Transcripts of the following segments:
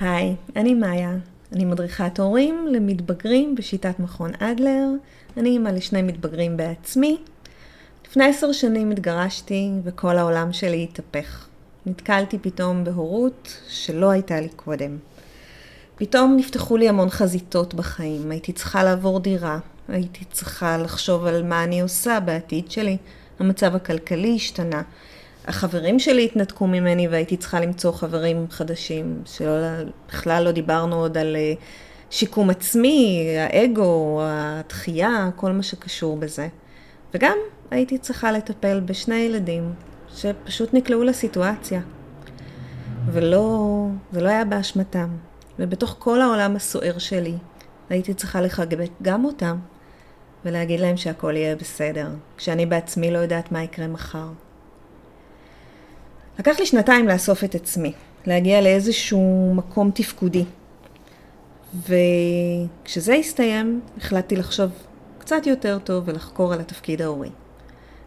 היי, אני מאיה. אני מדריכת הורים למתבגרים בשיטת מכון אדלר. אני אימא לשני מתבגרים בעצמי. לפני עשר שנים התגרשתי וכל העולם שלי התהפך. נתקלתי פתאום בהורות שלא הייתה לי קודם. פתאום נפתחו לי המון חזיתות בחיים. הייתי צריכה לעבור דירה, הייתי צריכה לחשוב על מה אני עושה בעתיד שלי. המצב הכלכלי השתנה. החברים שלי התנתקו ממני והייתי צריכה למצוא חברים חדשים, שבכלל לא דיברנו עוד על אה, שיקום עצמי, האגו, התחייה, כל מה שקשור בזה. וגם הייתי צריכה לטפל בשני ילדים שפשוט נקלעו לסיטואציה. ולא, זה לא היה באשמתם. ובתוך כל העולם הסוער שלי, הייתי צריכה לחגג גם אותם, ולהגיד להם שהכל יהיה בסדר, כשאני בעצמי לא יודעת מה יקרה מחר. לקח לי שנתיים לאסוף את עצמי, להגיע לאיזשהו מקום תפקודי. וכשזה הסתיים, החלטתי לחשוב קצת יותר טוב ולחקור על התפקיד ההורי.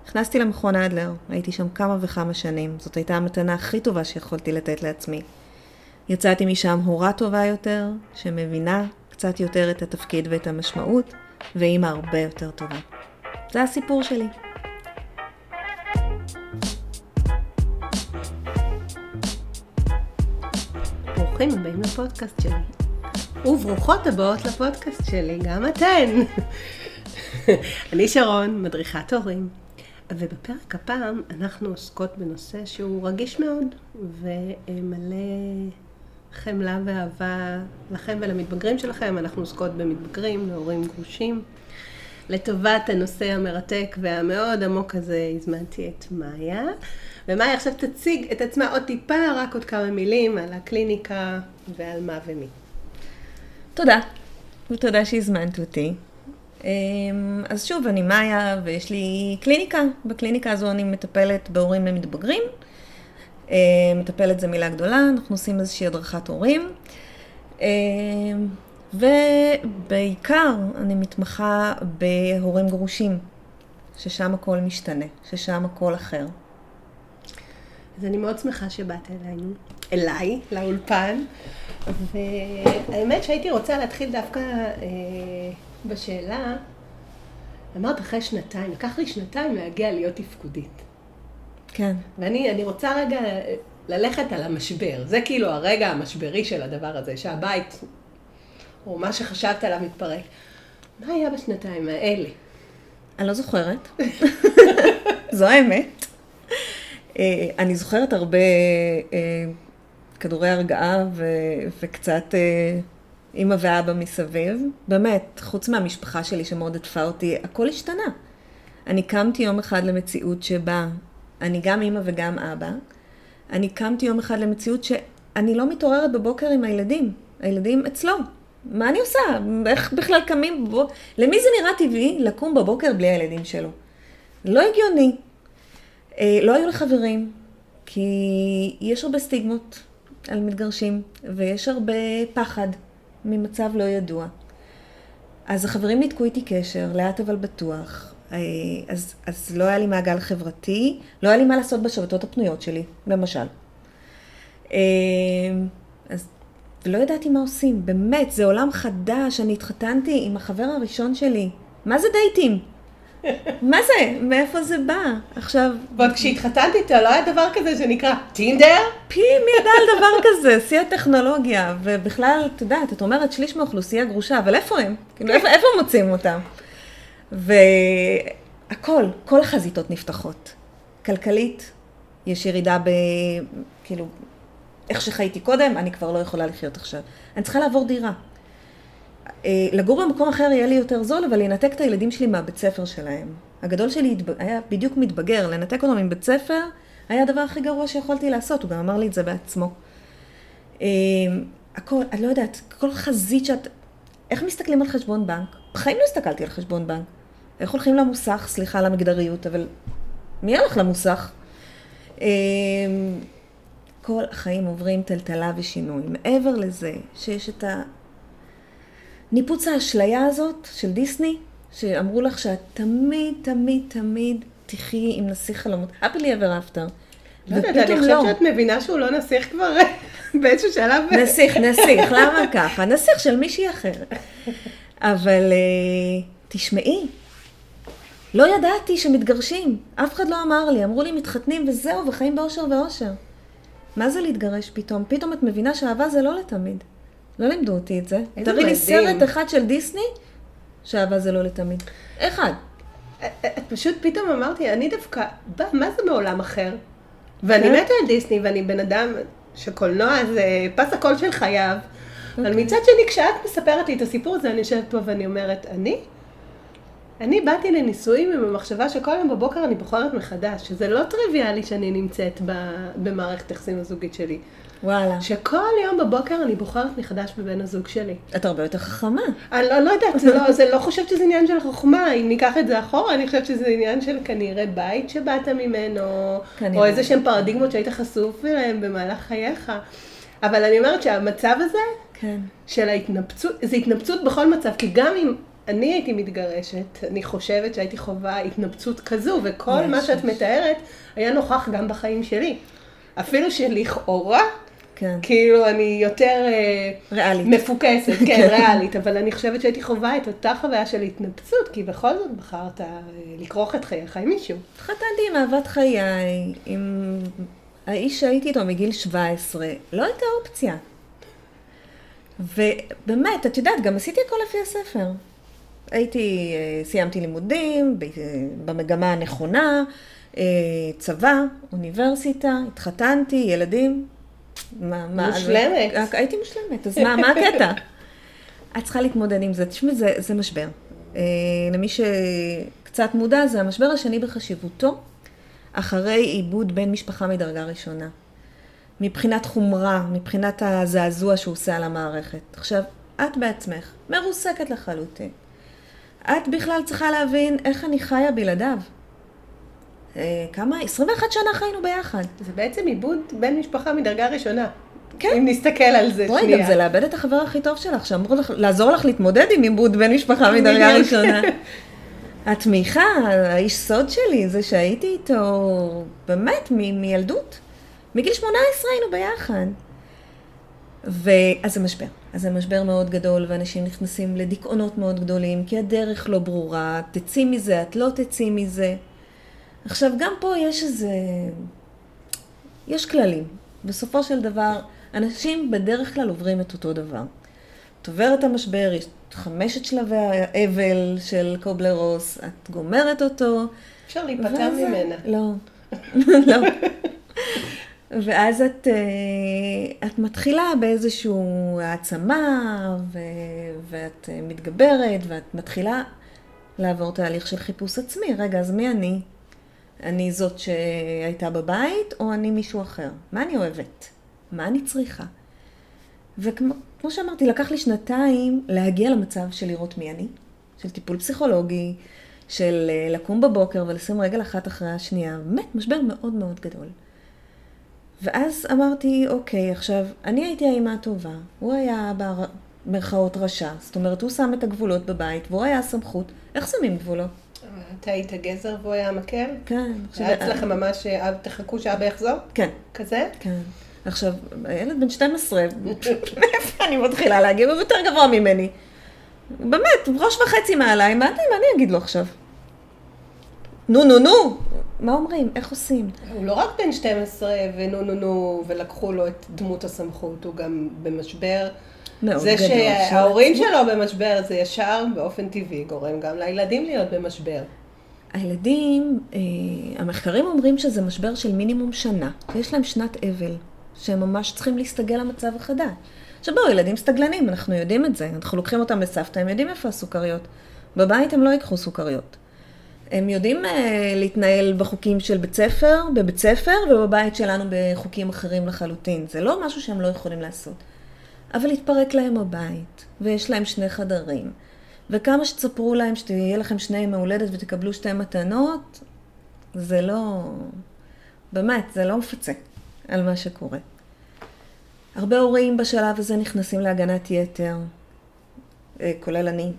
נכנסתי למכון אדלר, הייתי שם כמה וכמה שנים, זאת הייתה המתנה הכי טובה שיכולתי לתת לעצמי. יצאתי משם הורה טובה יותר, שמבינה קצת יותר את התפקיד ואת המשמעות, ואימא הרבה יותר טובה. זה הסיפור שלי. ברוכים הבאים לפודקאסט שלי. וברוכות הבאות לפודקאסט שלי, גם אתן. אני שרון, מדריכת הורים, ובפרק הפעם אנחנו עוסקות בנושא שהוא רגיש מאוד ומלא חמלה ואהבה לכם ולמתבגרים שלכם. אנחנו עוסקות במתבגרים, להורים גרושים. לטובת הנושא המרתק והמאוד עמוק הזה הזמנתי את מאיה. ומאיה עכשיו תציג את עצמה עוד טיפה, רק עוד כמה מילים על הקליניקה ועל מה ומי. תודה, ותודה שהזמנת אותי. אמ, אז שוב, אני מאיה ויש לי קליניקה. בקליניקה הזו אני מטפלת בהורים למתבגרים. אמ, מטפלת זה מילה גדולה, אנחנו עושים איזושהי הדרכת הורים. ובעיקר אני מתמחה בהורים גרושים, ששם הכל משתנה, ששם הכל אחר. אז אני מאוד שמחה שבאת אלינו, אליי, לאולפן, והאמת שהייתי רוצה להתחיל דווקא אה, בשאלה, אמרת אחרי שנתיים, לקח לי שנתיים להגיע להיות תפקודית. כן. ואני רוצה רגע ללכת על המשבר, זה כאילו הרגע המשברי של הדבר הזה, שהבית, או מה שחשבת עליו מתפרק. מה היה בשנתיים האלה? אני לא זוכרת. זו האמת. אה, אני זוכרת הרבה אה, כדורי הרגעה ו- וקצת אה, אימא ואבא מסביב. באמת, חוץ מהמשפחה שלי שמאוד עטפה אותי, הכל השתנה. אני קמתי יום אחד למציאות שבה אני גם אימא וגם אבא. אני קמתי יום אחד למציאות שאני לא מתעוררת בבוקר עם הילדים. הילדים אצלו. מה אני עושה? איך בכלל קמים בבוקר? למי זה נראה טבעי לקום בבוקר בלי הילדים שלו? לא הגיוני. אה, לא היו לי חברים, כי יש הרבה סטיגמות על מתגרשים, ויש הרבה פחד ממצב לא ידוע. אז החברים ניתקו איתי קשר, לאט אבל בטוח. אה, אז, אז לא היה לי מעגל חברתי, לא היה לי מה לעשות בשבתות הפנויות שלי, למשל. אה, אז לא ידעתי מה עושים, באמת, זה עולם חדש, אני התחתנתי עם החבר הראשון שלי. מה זה דייטים? מה זה? מאיפה זה בא? עכשיו... ועוד כשהתחתנתי איתו, לא היה דבר כזה שנקרא טינדר? פי, מי ידע על דבר כזה? שיא הטכנולוגיה. ובכלל, את יודעת, את אומרת שליש מהאוכלוסייה גרושה, אבל איפה הם? כאילו, איפה, איפה מוצאים אותם? והכל, כל החזיתות נפתחות. כלכלית, יש ירידה ב... כאילו, איך שחייתי קודם, אני כבר לא יכולה לחיות עכשיו. אני צריכה לעבור דירה. אה, לגור במקום אחר יהיה לי יותר זול, אבל לנתק את הילדים שלי מהבית ספר שלהם. הגדול שלי היה בדיוק מתבגר, לנתק אותו מבית ספר היה הדבר הכי גרוע שיכולתי לעשות, הוא גם אמר לי את זה בעצמו. אה, הכל, אני לא יודעת, כל חזית שאת... איך מסתכלים על חשבון בנק? בחיים לא הסתכלתי על חשבון בנק. איך הולכים למוסך? סליחה על המגדריות, אבל מי הלך למוסך? אה, כל החיים עוברים טלטלה ושינוי. מעבר לזה שיש את ה... ניפוץ האשליה הזאת של דיסני, שאמרו לך שאת תמיד, תמיד, תמיד תחיי עם נסיך חלומות, happily ever after. לא יודעת, אני חושבת לא. שאת מבינה שהוא לא נסיך כבר באיזשהו שלב. נסיך, נסיך, למה ככה? נסיך של מישהי אחרת. אבל אה, תשמעי, לא ידעתי שמתגרשים. אף אחד לא אמר לי. אמרו לי, מתחתנים וזהו, וחיים באושר ואושר. מה זה להתגרש פתאום? פתאום את מבינה שאהבה זה לא לתמיד. לא לימדו אותי את זה. תראי לי. סרט אחד של דיסני, שאהבה זה לא לתמיד. אחד. את פשוט פתאום אמרתי, אני דווקא, בא, מה זה מעולם אחר? ואני כן. מתה על דיסני, ואני בן אדם שקולנוע זה פס הקול של חייו. אבל אוקיי. מצד שני, כשאת מספרת לי את הסיפור הזה, אני יושבת פה ואני אומרת, אני? אני באתי לנישואים עם המחשבה שכל יום בבוקר אני בוחרת מחדש, שזה לא טריוויאלי שאני נמצאת ב- במערכת היחסים הזוגית שלי. וואלה. שכל יום בבוקר אני בוחרת מחדש בבן הזוג שלי. את הרבה יותר חכמה. אני לא, לא יודעת, זה לא, זה לא חושבת שזה עניין של חוכמה, אם ניקח את זה אחורה, אני חושבת שזה עניין של כנראה בית שבאת ממנו, כנראה. או איזה שהם פרדיגמות שהיית חשוף אליהם במהלך חייך. אבל אני אומרת שהמצב הזה, כן. של ההתנפצות, זה התנפצות בכל מצב, כי גם אם אני הייתי מתגרשת, אני חושבת שהייתי חווה התנפצות כזו, וכל מה שאת. מתארת היה נוכח גם בחיים שלי. אפילו שלכאורה, כן. כאילו אני יותר... אה, ריאלית. מפוקסת, כן, ריאלית, אבל אני חושבת שהייתי חווה את אותה חוויה של התנפצות, כי בכל זאת בחרת אה, לכרוך את חייך עם מישהו. התחתנתי עם אהבת חיי, עם האיש שהייתי איתו מגיל 17, לא הייתה אופציה. ובאמת, את יודעת, גם עשיתי הכל לפי הספר. הייתי, אה, סיימתי לימודים ב- במגמה הנכונה, אה, צבא, אוניברסיטה, התחתנתי, ילדים. מה, מה, מושלמת. אני- הייתי מושלמת, אז מה, מה הקטע? את צריכה להתמודד עם זה. תשמעי, זה, זה משבר. אה, למי שקצת מודע, זה המשבר השני בחשיבותו, אחרי עיבוד בן משפחה מדרגה ראשונה. מבחינת חומרה, מבחינת הזעזוע שהוא עושה על המערכת. עכשיו, את בעצמך מרוסקת לחלוטין. את בכלל צריכה להבין איך אני חיה בלעדיו. אה, כמה? 21 שנה חיינו ביחד. זה בעצם עיבוד בן משפחה מדרגה ראשונה. כן. אם נסתכל על זה בואי, שנייה. גם זה לאבד את החבר הכי טוב שלך, שאמור לך, לעזור לך להתמודד עם עיבוד בן משפחה מדרגה. ראשונה. התמיכה, האיש סוד שלי, זה שהייתי איתו באמת מ- מילדות. מגיל 18 היינו ביחד. ואז זה משבר. אז זה משבר מאוד גדול, ואנשים נכנסים לדיכאונות מאוד גדולים, כי הדרך לא ברורה, תצאי מזה, את לא תצאי מזה. עכשיו, גם פה יש איזה... יש כללים. בסופו של דבר, אנשים בדרך כלל עוברים את אותו דבר. את עוברת את המשבר, יש חמשת שלבי האבל של קובלר רוס, את גומרת אותו. אפשר להיפטר ממנה. לא. לא. ואז את, אה, את מתחילה באיזושהי העצמה, ו, ואת מתגברת, ואת מתחילה לעבור תהליך של חיפוש עצמי. רגע, אז מי אני? אני זאת שהייתה בבית, או אני מישהו אחר? מה אני אוהבת? מה אני צריכה? וכמו כמו שאמרתי, לקח לי שנתיים להגיע למצב של לראות מי אני, של טיפול פסיכולוגי, של אה, לקום בבוקר ולשים רגל אחת אחרי השנייה. באמת, משבר מאוד מאוד גדול. ואז אמרתי, אוקיי, עכשיו, אני הייתי האימא הטובה, הוא היה במרכאות רשע, זאת אומרת, הוא שם את הגבולות בבית, והוא היה הסמכות. איך שמים גבולות? אתה היית גזר והוא היה מקל? כן. היה אצלכם ממש, אה, תחכו שאבא יחזור? כן, כזה? כן. עכשיו, הילד בן 12, מאיפה אני מתחילה להגיד? הוא יותר גבוה ממני. באמת, ראש וחצי מעליי, מה אני אגיד לו עכשיו? נו, נו, נו. מה אומרים? איך עושים? הוא לא רק בן 12 ונו נו נו ולקחו לו את דמות הסמכות, הוא גם במשבר. מאוד זה גדול. שההורים של שלו במשבר זה ישר באופן טבעי גורם גם לילדים להיות במשבר. הילדים, אה, המחקרים אומרים שזה משבר של מינימום שנה, שיש להם שנת אבל, שהם ממש צריכים להסתגל למצב החדש. עכשיו בואו, ילדים סתגלנים, אנחנו יודעים את זה, אנחנו לוקחים אותם לסבתא, הם יודעים איפה הסוכריות. בבית הם לא ייקחו סוכריות. הם יודעים אה, להתנהל בחוקים של בית ספר, בבית ספר, ובבית שלנו בחוקים אחרים לחלוטין. זה לא משהו שהם לא יכולים לעשות. אבל התפרק להם הבית, ויש להם שני חדרים. וכמה שתספרו להם שתהיה לכם שני ימי הולדת ותקבלו שתי מתנות, זה לא... באמת, זה לא מפצה על מה שקורה. הרבה הורים בשלב הזה נכנסים להגנת יתר, אה, כולל אני.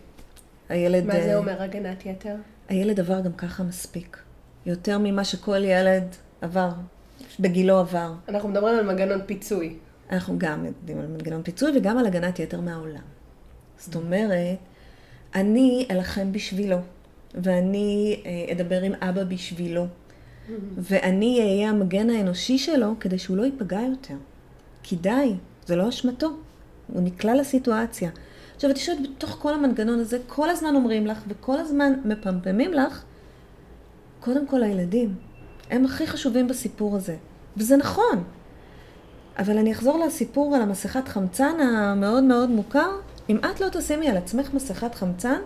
הילד... מה אה, זה אומר הגנת יתר? הילד עבר גם ככה מספיק. יותר ממה שכל ילד עבר בגילו עבר. אנחנו מדברים על מנגנון פיצוי. אנחנו גם יודעים על מנגנון פיצוי וגם על הגנת יתר מהעולם. זאת אומרת, אני אלחם בשבילו, ואני אה, אדבר עם אבא בשבילו, ואני אהיה המגן האנושי שלו כדי שהוא לא ייפגע יותר. כי די, זה לא אשמתו. הוא נקלע לסיטואציה. עכשיו, את יושבת בתוך כל המנגנון הזה, כל הזמן אומרים לך, וכל הזמן מפמפמים לך, קודם כל הילדים. הם הכי חשובים בסיפור הזה. וזה נכון. אבל אני אחזור לסיפור על המסכת חמצן המאוד מאוד מוכר. אם את לא תשימי על עצמך מסכת חמצן,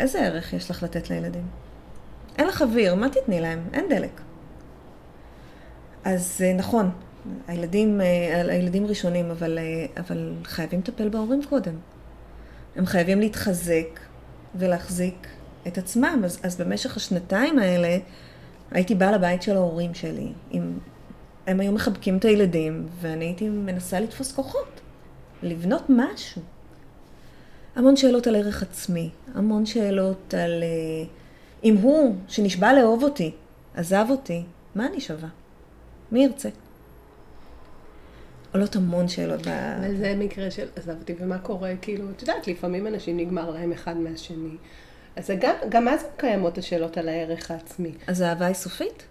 איזה ערך יש לך לתת לילדים? אין לך אוויר, מה תתני להם? אין דלק. אז אה, נכון, הילדים, אה, הילדים ראשונים, אבל, אה, אבל חייבים לטפל בהורים קודם. הם חייבים להתחזק ולהחזיק את עצמם. אז, אז במשך השנתיים האלה הייתי באה לבית של ההורים שלי. עם, הם היו מחבקים את הילדים, ואני הייתי מנסה לתפוס כוחות, לבנות משהו. המון שאלות על ערך עצמי, המון שאלות על uh, אם הוא, שנשבע לאהוב אותי, עזב אותי, מה אני שווה? מי ירצה? עולות המון שאלות. אבל זה מקרה של עזב אותי, ומה קורה? כאילו, את יודעת, לפעמים אנשים נגמר להם אחד מהשני. אז גם, גם אז קיימות השאלות על הערך העצמי. אז האהבה היא סופית?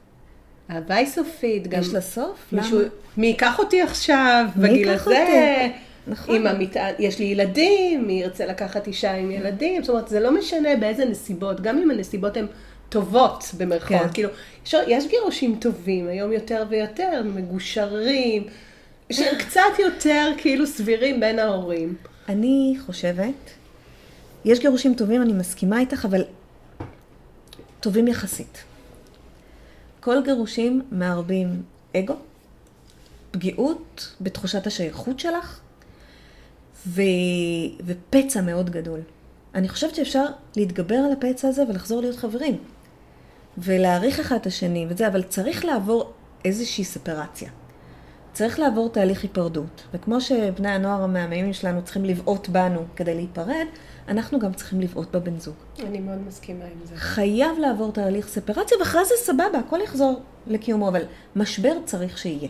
אהבה היא סופית, גם... יש לה סוף? מישהו, למה? מי ייקח אותי עכשיו, מי בגיל הזה? אותי? נכון. עם המטען, יש לי ילדים, מי ירצה לקחת אישה עם ילדים? זאת אומרת, זה לא משנה באיזה נסיבות, גם אם הנסיבות הן טובות, במרכאות. כן. כאילו, יש גירושים טובים, היום יותר ויותר, מגושרים, שהם קצת יותר כאילו סבירים בין ההורים. אני חושבת, יש גירושים טובים, אני מסכימה איתך, אבל טובים יחסית. כל גירושים מערבים אגו, פגיעות בתחושת השייכות שלך, ו... ופצע מאוד גדול. אני חושבת שאפשר להתגבר על הפצע הזה ולחזור להיות חברים. ולהעריך אחד את השני וזה, אבל צריך לעבור איזושהי ספרציה. צריך לעבור תהליך היפרדות. וכמו שבני הנוער המהממים שלנו צריכים לבעוט בנו כדי להיפרד, אנחנו גם צריכים לבעוט בבן זוג. אני מאוד מסכימה עם זה. חייב לעבור תהליך ספרציה, ואחרי זה סבבה, הכל יחזור לקיומו, אבל משבר צריך שיהיה.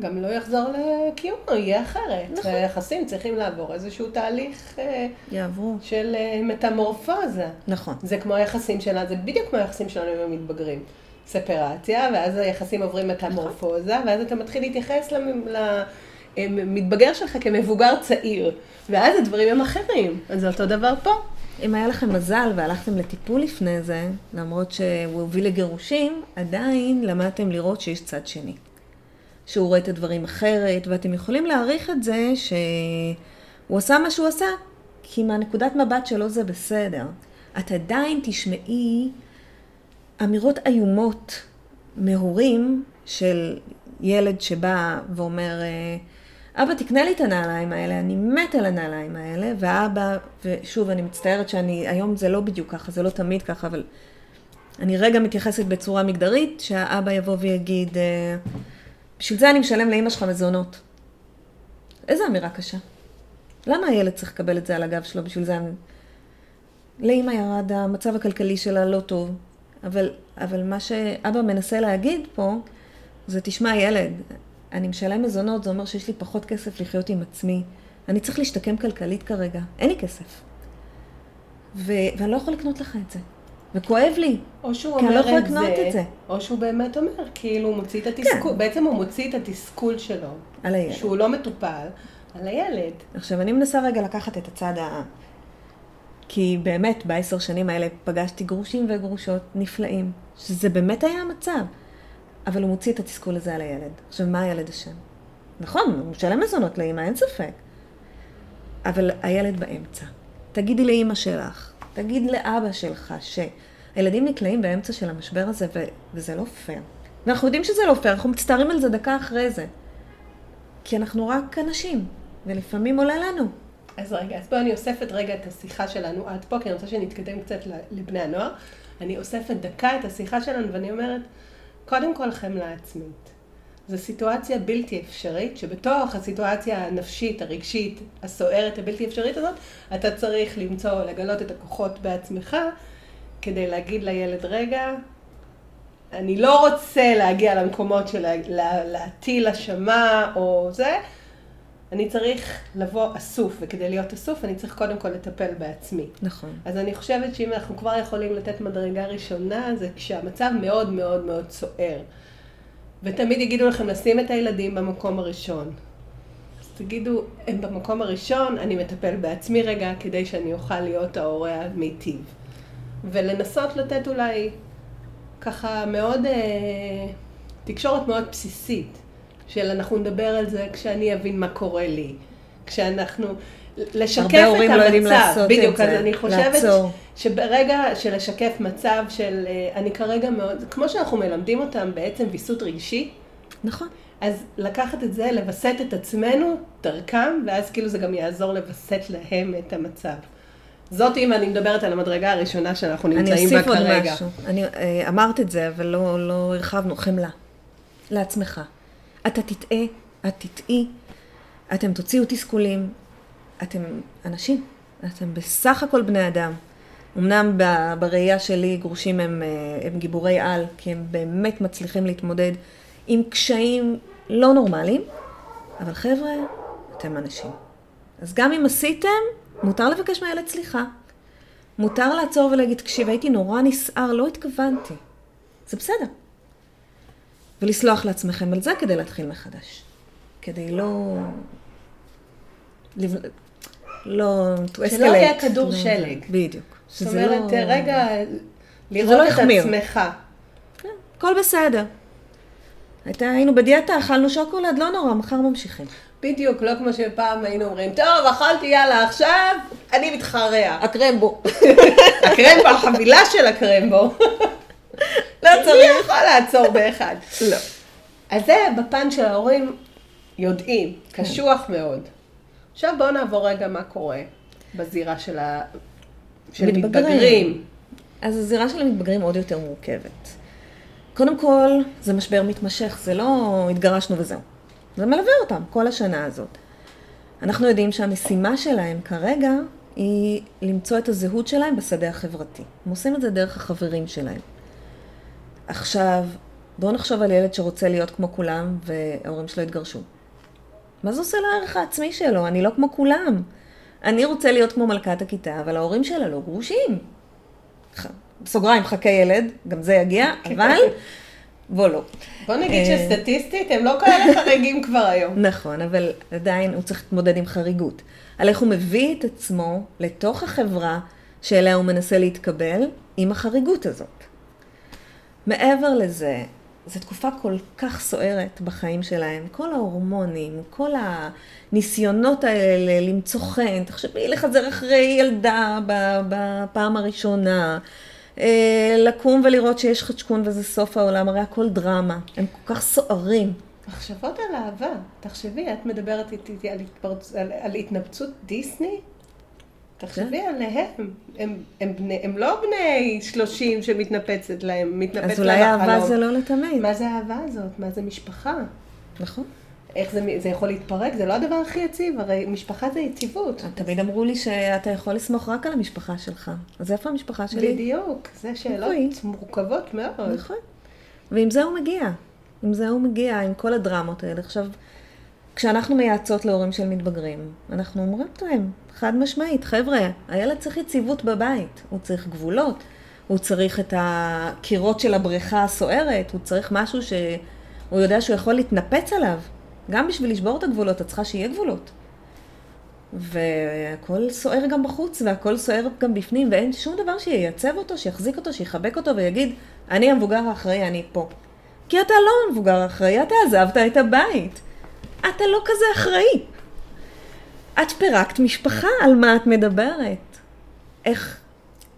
גם לא יחזור לקיומו, יהיה אחרת. נכון. היחסים צריכים לעבור איזשהו תהליך אה, יעברו. של אה, מטמורפוזה. נכון. זה כמו היחסים שלנו, זה בדיוק כמו היחסים שלנו עם המתבגרים. ספרציה, ואז היחסים עוברים מטמורפוזה, ואז אתה מתחיל להתייחס למ- למתבגר שלך כמבוגר צעיר, ואז הדברים הם אחרים. אז זה אותו דבר פה. אם היה לכם מזל והלכתם לטיפול לפני זה, למרות שהוא הוביל לגירושים, עדיין למדתם לראות שיש צד שני. שהוא רואה את הדברים אחרת, ואתם יכולים להעריך את זה שהוא עשה מה שהוא עשה, כי מהנקודת מבט שלו זה בסדר. את עדיין תשמעי אמירות איומות מהורים של ילד שבא ואומר, אבא תקנה לי את הנעליים האלה, אני מת על הנעליים האלה, ואבא, ושוב, אני מצטערת שאני, היום זה לא בדיוק ככה, זה לא תמיד ככה, אבל אני רגע מתייחסת בצורה מגדרית, שהאבא יבוא ויגיד, "אה, בשביל זה אני משלם לאמא שלך מזונות. איזה אמירה קשה. למה הילד צריך לקבל את זה על הגב שלו? בשביל זה... אני- לאמא ירד, המצב הכלכלי שלה לא טוב. אבל, אבל מה שאבא מנסה להגיד פה, זה תשמע ילד, אני משלם מזונות, זה אומר שיש לי פחות כסף לחיות עם עצמי. אני צריך להשתקם כלכלית כרגע, אין לי כסף. ו- ואני לא יכול לקנות לך את זה. וכואב לי. או שהוא כי אני לא אומר את לקנות את זה. או שהוא באמת אומר, כאילו הוא מוציא את התסכול, כן. בעצם הוא מוציא את התסכול שלו, על הילד. שהוא לא מטופל, על הילד. עכשיו, אני מנסה רגע לקחת את הצד ה... כי באמת, בעשר שנים האלה פגשתי גרושים וגרושות נפלאים, שזה באמת היה המצב. אבל הוא מוציא את התסכול הזה על הילד. עכשיו, מה הילד אשם? נכון, הוא משלם מזונות לאמא, אין ספק. אבל הילד באמצע. תגידי לאימא שלך, תגיד לאבא שלך, שהילדים נקלעים באמצע של המשבר הזה, ו... וזה לא פייר. ואנחנו יודעים שזה לא פייר, אנחנו מצטערים על זה דקה אחרי זה. כי אנחנו רק אנשים, ולפעמים עולה לנו. אז רגע, אז בואי אני אוספת רגע את השיחה שלנו עד פה, כי אני רוצה שנתקדם קצת לבני הנוער. אני אוספת דקה את השיחה שלנו ואני אומרת, קודם כל חמלה עצמית. זו סיטואציה בלתי אפשרית, שבתוך הסיטואציה הנפשית, הרגשית, הסוערת, הבלתי אפשרית הזאת, אתה צריך למצוא, לגלות את הכוחות בעצמך, כדי להגיד לילד, רגע, אני לא רוצה להגיע למקומות של לה- לה- להטיל אשמה או זה, אני צריך לבוא אסוף, וכדי להיות אסוף אני צריך קודם כל לטפל בעצמי. נכון. אז אני חושבת שאם אנחנו כבר יכולים לתת מדרגה ראשונה, זה כשהמצב מאוד מאוד מאוד סוער. ותמיד יגידו לכם לשים את הילדים במקום הראשון. אז תגידו, הם במקום הראשון, אני מטפל בעצמי רגע, כדי שאני אוכל להיות ההורה המיטיב. ולנסות לתת אולי ככה מאוד, אה, תקשורת מאוד בסיסית, של אנחנו נדבר על זה כשאני אבין מה קורה לי. כשאנחנו, לשקף הרבה את הורים המצב. לא יודעים לעשות את בדיוק, זה, אז אני חושבת לעצור. שברגע של לשקף מצב של, אה, אני כרגע מאוד, כמו שאנחנו מלמדים אותם בעצם ויסות רגשי, נכון. אז לקחת את זה, לווסת את עצמנו דרכם, ואז כאילו זה גם יעזור לווסת להם את המצב. זאת אם אני מדברת על המדרגה הראשונה שאנחנו אני נמצאים בה אוסיף עוד כרגע. משהו. אני אה, אמרת את זה, אבל לא, לא הרחבנו. חמלה. לעצמך. אתה תטעה, את תטעי, אתם תוציאו תסכולים, אתם אנשים, אתם בסך הכל בני אדם. אמנם בראייה שלי גרושים הם, אה, הם גיבורי על, כי הם באמת מצליחים להתמודד עם קשיים לא נורמליים, אבל חבר'ה, אתם אנשים. אז גם אם עשיתם, מותר לבקש מהילד סליחה. מותר לעצור ולהגיד, תקשיב, הייתי נורא נסער, לא התכוונתי. זה בסדר. ולסלוח לעצמכם על זה כדי להתחיל מחדש. כדי לא... לא... שלא. יהיה כדור לא- שלג. בדיוק. זאת אומרת, לא- רגע, לא לראות את יחמיר. עצמך. כן, הכל בסדר. הייתה, היינו בדיאטה, אכלנו שוקולד, לא נורא, מחר ממשיכים. בדיוק, לא כמו שפעם היינו אומרים, טוב, אכלתי, יאללה, עכשיו אני מתחרע. הקרמבו. הקרמבו, החבילה של הקרמבו. לא מי צריך. יכול לעצור באחד? לא. אז זה בפן של ההורים יודעים, קשוח מאוד. עכשיו בואו נעבור רגע מה קורה בזירה של ה... של מתבגרים. מתבגרים. אז הזירה של המתבגרים עוד יותר מורכבת. קודם כל, זה משבר מתמשך, זה לא התגרשנו וזהו. זה מלווה אותם כל השנה הזאת. אנחנו יודעים שהמשימה שלהם כרגע היא למצוא את הזהות שלהם בשדה החברתי. הם עושים את זה דרך החברים שלהם. עכשיו, בואו נחשוב על ילד שרוצה להיות כמו כולם וההורים שלו התגרשו. מה זה עושה לערך העצמי שלו? אני לא כמו כולם. אני רוצה להיות כמו מלכת הכיתה, אבל ההורים שלה לא גרושים. בסוגריים, חכה ילד, גם זה יגיע, אבל בוא לא. בוא נגיד אה. שסטטיסטית הם לא כאלה חריגים כבר היום. נכון, אבל עדיין הוא צריך להתמודד עם חריגות. על איך הוא מביא את עצמו לתוך החברה שאליה הוא מנסה להתקבל עם החריגות הזאת. מעבר לזה, זו תקופה כל כך סוערת בחיים שלהם, כל ההורמונים, כל הניסיונות האלה למצוא חן, תחשבי לחזר אחרי ילדה בפעם הראשונה, אה, לקום ולראות שיש חדשקון וזה סוף העולם, הרי הכל דרמה, הם כל כך סוערים. מחשבות על אהבה. תחשבי, את מדברת איתי על, התפרצ... על, על התנפצות דיסני? תחשבי. עליהם. הם, הם, בני, הם לא בני 30 שמתנפצת להם, מתנפץ אז להם אולי אהבה החלום. זה לא לתמיד. מה זה האהבה הזאת? מה זה משפחה? נכון. איך זה, זה יכול להתפרק? זה לא הדבר הכי יציב, הרי משפחה זה יציבות. תמיד אמרו לי שאתה יכול לסמוך רק על המשפחה שלך. אז איפה המשפחה שלי? בדיוק, זה שאלות? מורכבות מאוד. נכון. ועם זה הוא מגיע. עם זה הוא מגיע, עם כל הדרמות האלה. עכשיו, כשאנחנו מייעצות להורים של מתבגרים, אנחנו אומרים להם, חד משמעית, חבר'ה, הילד צריך יציבות בבית, הוא צריך גבולות, הוא צריך את הקירות של הבריכה הסוערת, הוא צריך משהו שהוא יודע שהוא יכול להתנפץ עליו. גם בשביל לשבור את הגבולות, את צריכה שיהיה גבולות. והכל סוער גם בחוץ, והכל סוער גם בפנים, ואין שום דבר שייצב אותו, שיחזיק אותו, שיחבק אותו ויגיד, אני המבוגר האחראי, אני פה. כי אתה לא המבוגר האחראי, אתה עזבת את הבית. אתה לא כזה אחראי. את פירקת משפחה, על מה את מדברת? איך...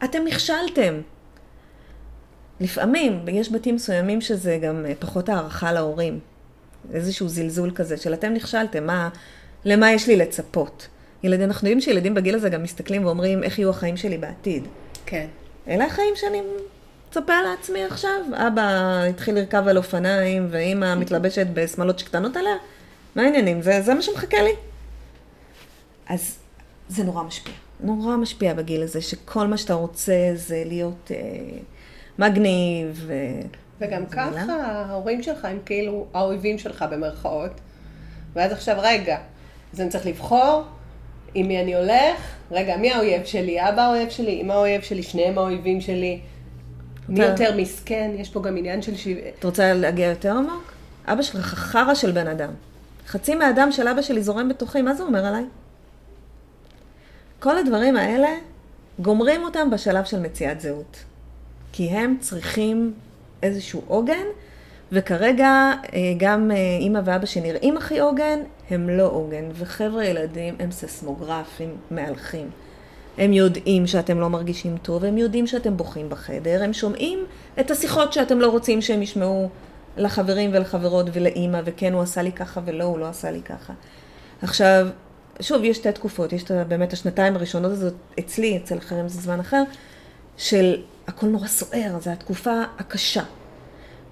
אתם נכשלתם. לפעמים, יש בתים מסוימים שזה גם אה, פחות הערכה להורים. איזשהו זלזול כזה של אתם נכשלתם, מה, למה יש לי לצפות? ילדים, אנחנו יודעים שילדים בגיל הזה גם מסתכלים ואומרים, איך יהיו החיים שלי בעתיד. כן. אלה החיים שאני מצפה לעצמי עכשיו. אבא התחיל לרכב על אופניים, ואימא מתלבשת בשמלות שקטנות עליה. מה העניינים? זה, זה מה שמחכה לי. אז זה נורא משפיע. נורא משפיע בגיל הזה, שכל מה שאתה רוצה זה להיות אה, מגניב, אה, וגם זה מילה. ככה ההורים שלך הם כאילו האויבים שלך במרכאות. ואז עכשיו, רגע, אז אני צריך לבחור עם מי אני הולך, רגע, מי האויב שלי? אבא האויב שלי, אמא האויב שלי, שניהם האויבים שלי. מי יותר מסכן? יש פה גם עניין של. את רוצה להגיע יותר עמוק? אבא שלך חרא של בן אדם. חצי מהדם של אבא שלי זורם בתוכי, מה זה אומר עליי? כל הדברים האלה, גומרים אותם בשלב של מציאת זהות. כי הם צריכים איזשהו עוגן, וכרגע אה, גם אה, אימא ואבא שנראים הכי עוגן, הם לא עוגן. וחבר'ה ילדים הם ססמוגרפים מהלכים. הם יודעים שאתם לא מרגישים טוב, הם יודעים שאתם בוכים בחדר, הם שומעים את השיחות שאתם לא רוצים שהם ישמעו לחברים ולחברות ולאימא, וכן, הוא עשה לי ככה ולא, הוא לא עשה לי ככה. עכשיו, שוב, יש שתי תקופות, יש באמת השנתיים הראשונות הזאת, אצלי, אצל אחרים זה זמן אחר, של הכל נורא סוער, זו התקופה הקשה.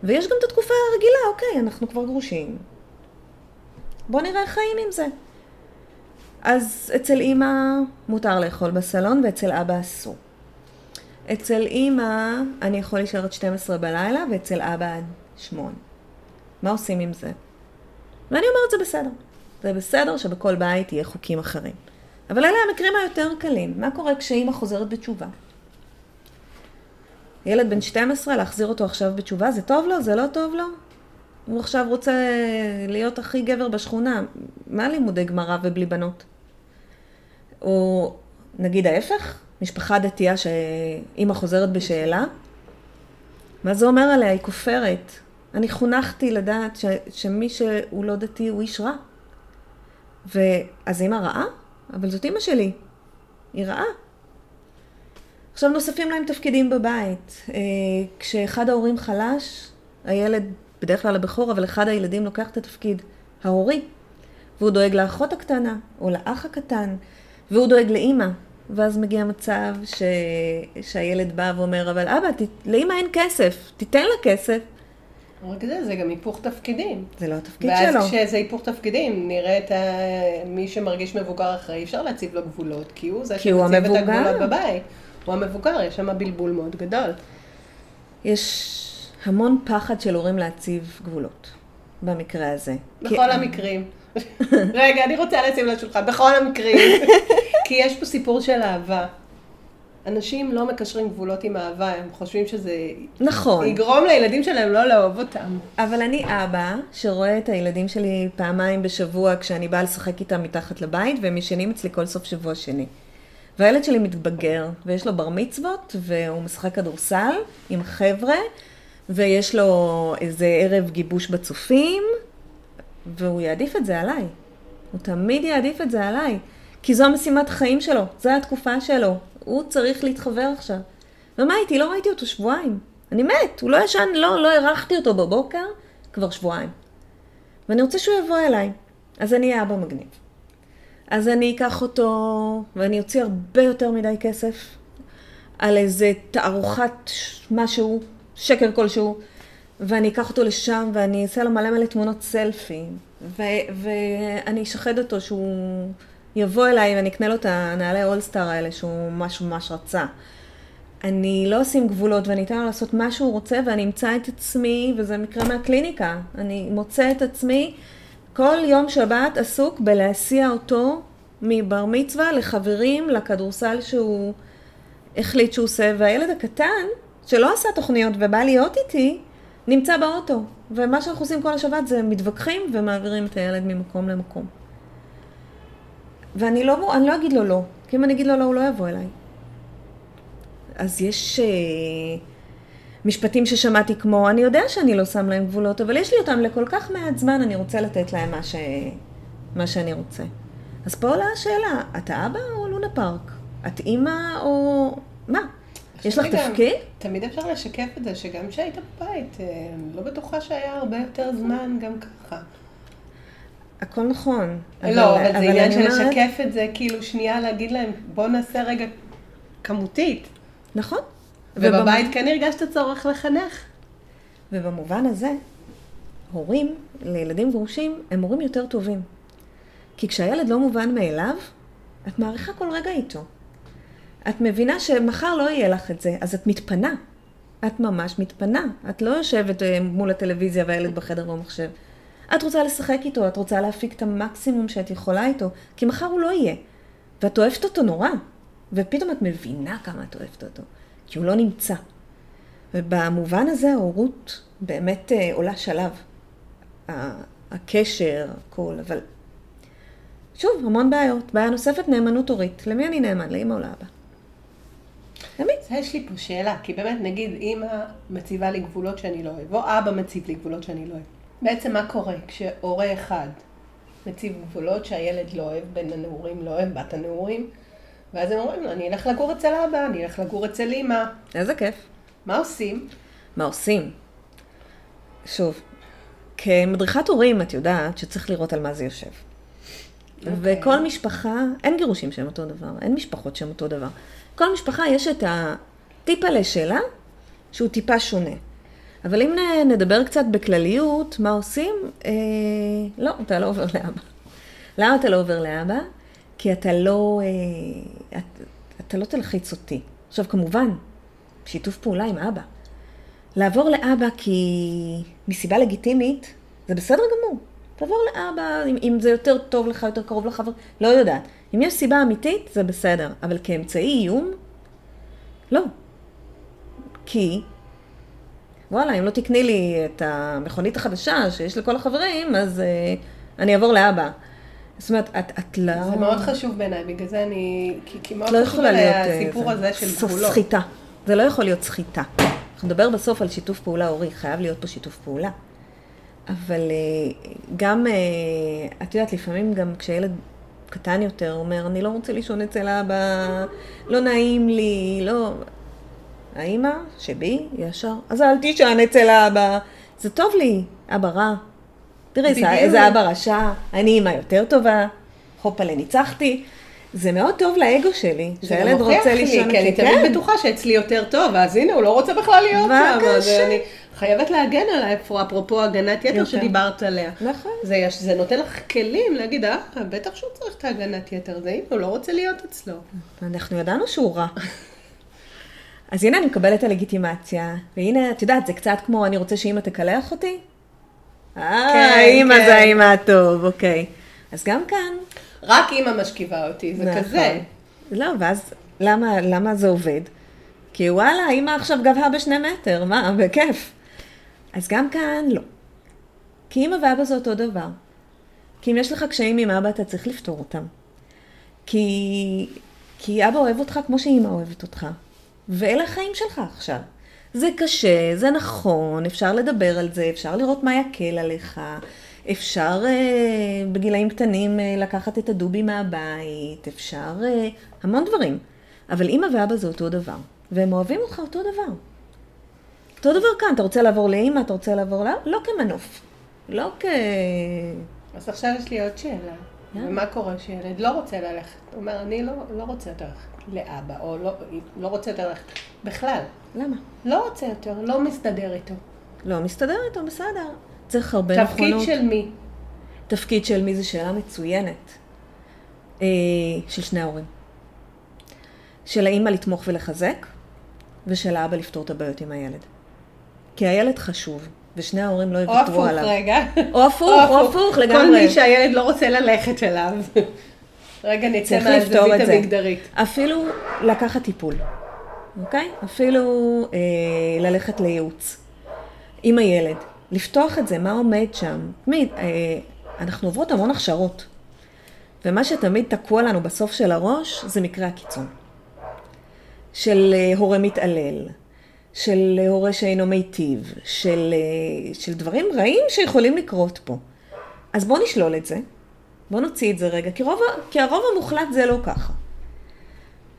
ויש גם את התקופה הרגילה, אוקיי, אנחנו כבר גרושים. בוא נראה איך חיים עם זה. אז אצל אימא מותר לאכול בסלון ואצל אבא אסור. אצל אימא אני יכול להישאר עד 12 בלילה ואצל אבא עד 8. מה עושים עם זה? ואני אומרת זה בסדר. זה בסדר שבכל בית יהיה חוקים אחרים. אבל אלה המקרים היותר קלים. מה קורה כשאימא חוזרת בתשובה? ילד בן 12, להחזיר אותו עכשיו בתשובה, זה טוב לו? זה לא טוב לו? הוא עכשיו רוצה להיות הכי גבר בשכונה. מה לימודי גמרא ובלי בנות? או נגיד ההפך, משפחה דתייה שאימא חוזרת בשאלה, מה זה אומר עליה? היא כופרת. אני חונכתי לדעת ש, שמי שהוא לא דתי הוא איש רע. ואז אימא רעה? אבל זאת אימא שלי. היא רעה. עכשיו נוספים להם תפקידים בבית. אה, כשאחד ההורים חלש, הילד, בדרך כלל הבכור, אבל אחד הילדים לוקח את התפקיד ההורי. והוא דואג לאחות הקטנה, או לאח הקטן, והוא דואג לאימא. ואז מגיע מצב ש... שהילד בא ואומר, אבל אבא, ת... לאימא אין כסף, תיתן לה כסף. רק זה, זה גם היפוך תפקידים. זה לא התפקיד ואז שלו. כשזה היפוך תפקידים, נראה את ה... מי שמרגיש מבוגר אחרי, אי אפשר להציב לו גבולות, כי הוא זה כי שמציב את. הגבולות בבית. הוא המבוגר, יש שם בלבול מאוד גדול. יש המון פחד של הורים להציב גבולות, במקרה הזה. כי- בכל המקרים. רגע, אני רוצה לשים לשולחן, בכל המקרים. כי יש פה סיפור של אהבה. אנשים לא מקשרים גבולות עם אהבה, הם חושבים שזה נכון. יגרום לילדים שלהם לא לאהוב אותם. אבל אני אבא שרואה את הילדים שלי פעמיים בשבוע כשאני באה לשחק איתם מתחת לבית, והם ישנים אצלי כל סוף שבוע שני. והילד שלי מתבגר, ויש לו בר מצוות, והוא משחק כדורסל עם חבר'ה, ויש לו איזה ערב גיבוש בצופים, והוא יעדיף את זה עליי. הוא תמיד יעדיף את זה עליי. כי זו המשימת חיים שלו, זו התקופה שלו. הוא צריך להתחבר עכשיו. ומה איתי? לא ראיתי אותו שבועיים. אני מת, הוא לא ישן, לא, לא אירחתי אותו בבוקר כבר שבועיים. ואני רוצה שהוא יבוא אליי. אז אני אהיה אבא מגניב. אז אני אקח אותו, ואני אוציא הרבה יותר מדי כסף על איזה תערוכת משהו, שקר כלשהו, ואני אקח אותו לשם, ואני אעשה לו מלא מלא תמונות סלפי, ואני אשחד אותו שהוא יבוא אליי ואני אקנה לו את הנעלי אולסטאר האלה שהוא ממש ממש רצה. אני לא אשים גבולות ואני אתן לו לעשות מה שהוא רוצה ואני אמצא את עצמי, וזה מקרה מהקליניקה, אני מוצא את עצמי כל יום שבת עסוק בלהסיע אותו מבר מצווה לחברים, לכדורסל שהוא החליט שהוא עושה, והילד הקטן, שלא עשה תוכניות ובא להיות איתי, נמצא באוטו. ומה שאנחנו עושים כל השבת זה מתווכחים ומעבירים את הילד ממקום למקום. ואני לא, אני לא אגיד לו לא, כי אם אני אגיד לו לא, הוא לא יבוא אליי. אז יש אה, משפטים ששמעתי כמו, אני יודע שאני לא שם להם גבולות, אבל יש לי אותם לכל כך מעט זמן, אני רוצה לתת להם מה, ש... מה שאני רוצה. אז פה עולה השאלה, את האבא או לונה פארק? את אימא או... מה? יש לך תפקיד? תמיד אפשר לשקף את זה, שגם כשהיית בבית, אה, לא בטוחה שהיה הרבה יותר זמן גם ככה. הכל נכון. לא, אבל זה עניין של לשקף את זה, כאילו שנייה להגיד להם, בוא נעשה רגע כמותית. נכון. ובבית כן הרגשת צורך לחנך. ובמובן הזה, הורים לילדים גרושים הם הורים יותר טובים. כי כשהילד לא מובן מאליו, את מעריכה כל רגע איתו. את מבינה שמחר לא יהיה לך את זה, אז את מתפנה. את ממש מתפנה. את לא יושבת אה, מול הטלוויזיה והילד בחדר במחשב. את רוצה לשחק איתו, את רוצה להפיק את המקסימום שאת יכולה איתו, כי מחר הוא לא יהיה. ואת אוהבת אותו נורא, ופתאום את מבינה כמה את אוהבת אותו, כי הוא לא נמצא. ובמובן הזה ההורות באמת אה, עולה שלב. הקשר, הכל, אבל שוב, המון בעיות. בעיה נוספת, נאמנות הורית. למי אני נאמן? לאמא או לאבא? למי? יש לי פה שאלה, כי באמת, נגיד, אימא מציבה לי גבולות שאני לא אוהב, או אבא מציב לי גבולות שאני לא אוהב. בעצם מה קורה כשהורה אחד מציב גבולות שהילד לא אוהב, בן הנעורים לא אוהב, בת הנעורים, ואז הם אומרים לו, אני אלך לגור אצל אבא, אני אלך לגור אצל אימא. איזה כיף. מה עושים? מה עושים? שוב, כמדריכת הורים את יודעת שצריך לראות על מה זה יושב. Okay. אוקיי. וכל משפחה, אין גירושים שהם אותו דבר, אין משפחות שהם אותו דבר. כל משפחה יש את הטיפלה שלה, שהוא טיפה שונה. אבל אם נדבר קצת בכלליות, מה עושים? אה, לא, אתה לא עובר לאבא. למה אתה לא עובר לאבא? כי אתה לא, אה, את, אתה לא תלחיץ אותי. עכשיו, כמובן, שיתוף פעולה עם אבא. לעבור לאבא כי מסיבה לגיטימית, זה בסדר גמור. תעבור לאבא, אם, אם זה יותר טוב לך, יותר קרוב לחבר, לא יודעת. אם יש סיבה אמיתית, זה בסדר. אבל כאמצעי איום, לא. כי, וואלה, אם לא תקני לי את המכונית החדשה שיש לכל החברים, אז uh, אני אעבור לאבא. זאת אומרת, את, את לא... זה מאוד חשוב בעיניי, בגלל זה אני... כי, כי מאוד לא חשוב עליי אה, הסיפור הזה של גבולות. סחיטה. זה לא יכול להיות סחיטה. אנחנו נדבר בסוף על שיתוף פעולה הורי, חייב להיות פה שיתוף פעולה. אבל אה, גם, את יודעת, לפעמים גם כשילד קטן יותר אומר, אני לא רוצה לישון אצל אבא, לא נעים לי, לא... האימא שבי ישר, אז אל תישן אצל אבא, זה טוב לי, אבא רע. תראי, איזה אבא רשע, אני אימא יותר טובה, הופלה ניצחתי. זה מאוד טוב לאגו שלי, שהילד רוצה לישון. כי אני תמיד כן. בטוחה שאצלי יותר טוב, אז הנה, הוא לא רוצה בכלל להיות שם. בבקשה. אני חייבת להגן עליי, אפרופו הגנת יתר שדיברת עליה. נכון. זה, זה נותן לך כלים להגיד, אה, בטח שהוא צריך את ההגנת יתר, זה הנה, הוא לא רוצה להיות אצלו. אנחנו ידענו שהוא רע. אז הנה אני מקבלת את הלגיטימציה, והנה, את יודעת, זה קצת כמו, אני רוצה שאימא תקלח אותי? אה, כן, אימא כן. זה האימא הטוב, אוקיי. אז גם כאן, רק אימא משכיבה אותי, זה נכון. כזה. לא, ואז למה, למה זה עובד? כי וואלה, אימא עכשיו גבהה בשני מטר, מה, בכיף. אז גם כאן לא. כי אימא ואבא זה אותו דבר. כי אם יש לך קשיים עם אבא, אתה צריך לפתור אותם. כי, כי אבא אוהב אותך כמו שאימא אוהבת אותך. ואלה החיים שלך עכשיו. זה קשה, זה נכון, אפשר לדבר על זה, אפשר לראות מה יקל עליך. אפשר uh, בגילאים קטנים uh, לקחת את הדובי מהבית, אפשר uh, המון דברים. אבל אימא ואבא זה אותו דבר, והם אוהבים אותך אותו דבר. אותו דבר כאן, אתה רוצה לעבור לאימא, אתה רוצה לעבור לאבא? לא כמנוף, לא כ... אז עכשיו יש לי עוד שאלה. Yeah. ומה קורה כשילד לא רוצה ללכת? הוא אומר, אני לא, לא רוצה יותר לאבא, או לא, לא רוצה יותר ללכת בכלל. למה? לא רוצה יותר, לא מסתדר איתו. לא מסתדר איתו, בסדר. צריך הרבה נכונות. תפקיד של מי? תפקיד של מי זו שאלה מצוינת. אה, של שני ההורים. של האימא לתמוך ולחזק, ושל האבא לפתור את הבעיות עם הילד. כי הילד חשוב, ושני ההורים לא יוותרו עליו. או הפוך רגע. או הפוך, או הפוך לגמרי. כל מי שהילד לא רוצה ללכת אליו. רגע, נצא מהזווית המגדרית. אפילו לקחת טיפול, אוקיי? אפילו אה, ללכת לייעוץ עם הילד. לפתוח את זה, מה עומד שם. תמיד, אה, אנחנו עוברות המון הכשרות, ומה שתמיד תקוע לנו בסוף של הראש זה מקרה הקיצון. של אה, הורה מתעלל, של אה, הורה שאינו מיטיב, של, של דברים רעים שיכולים לקרות פה. אז בואו נשלול את זה, בואו נוציא את זה רגע, כי, רוב, כי הרוב המוחלט זה לא ככה.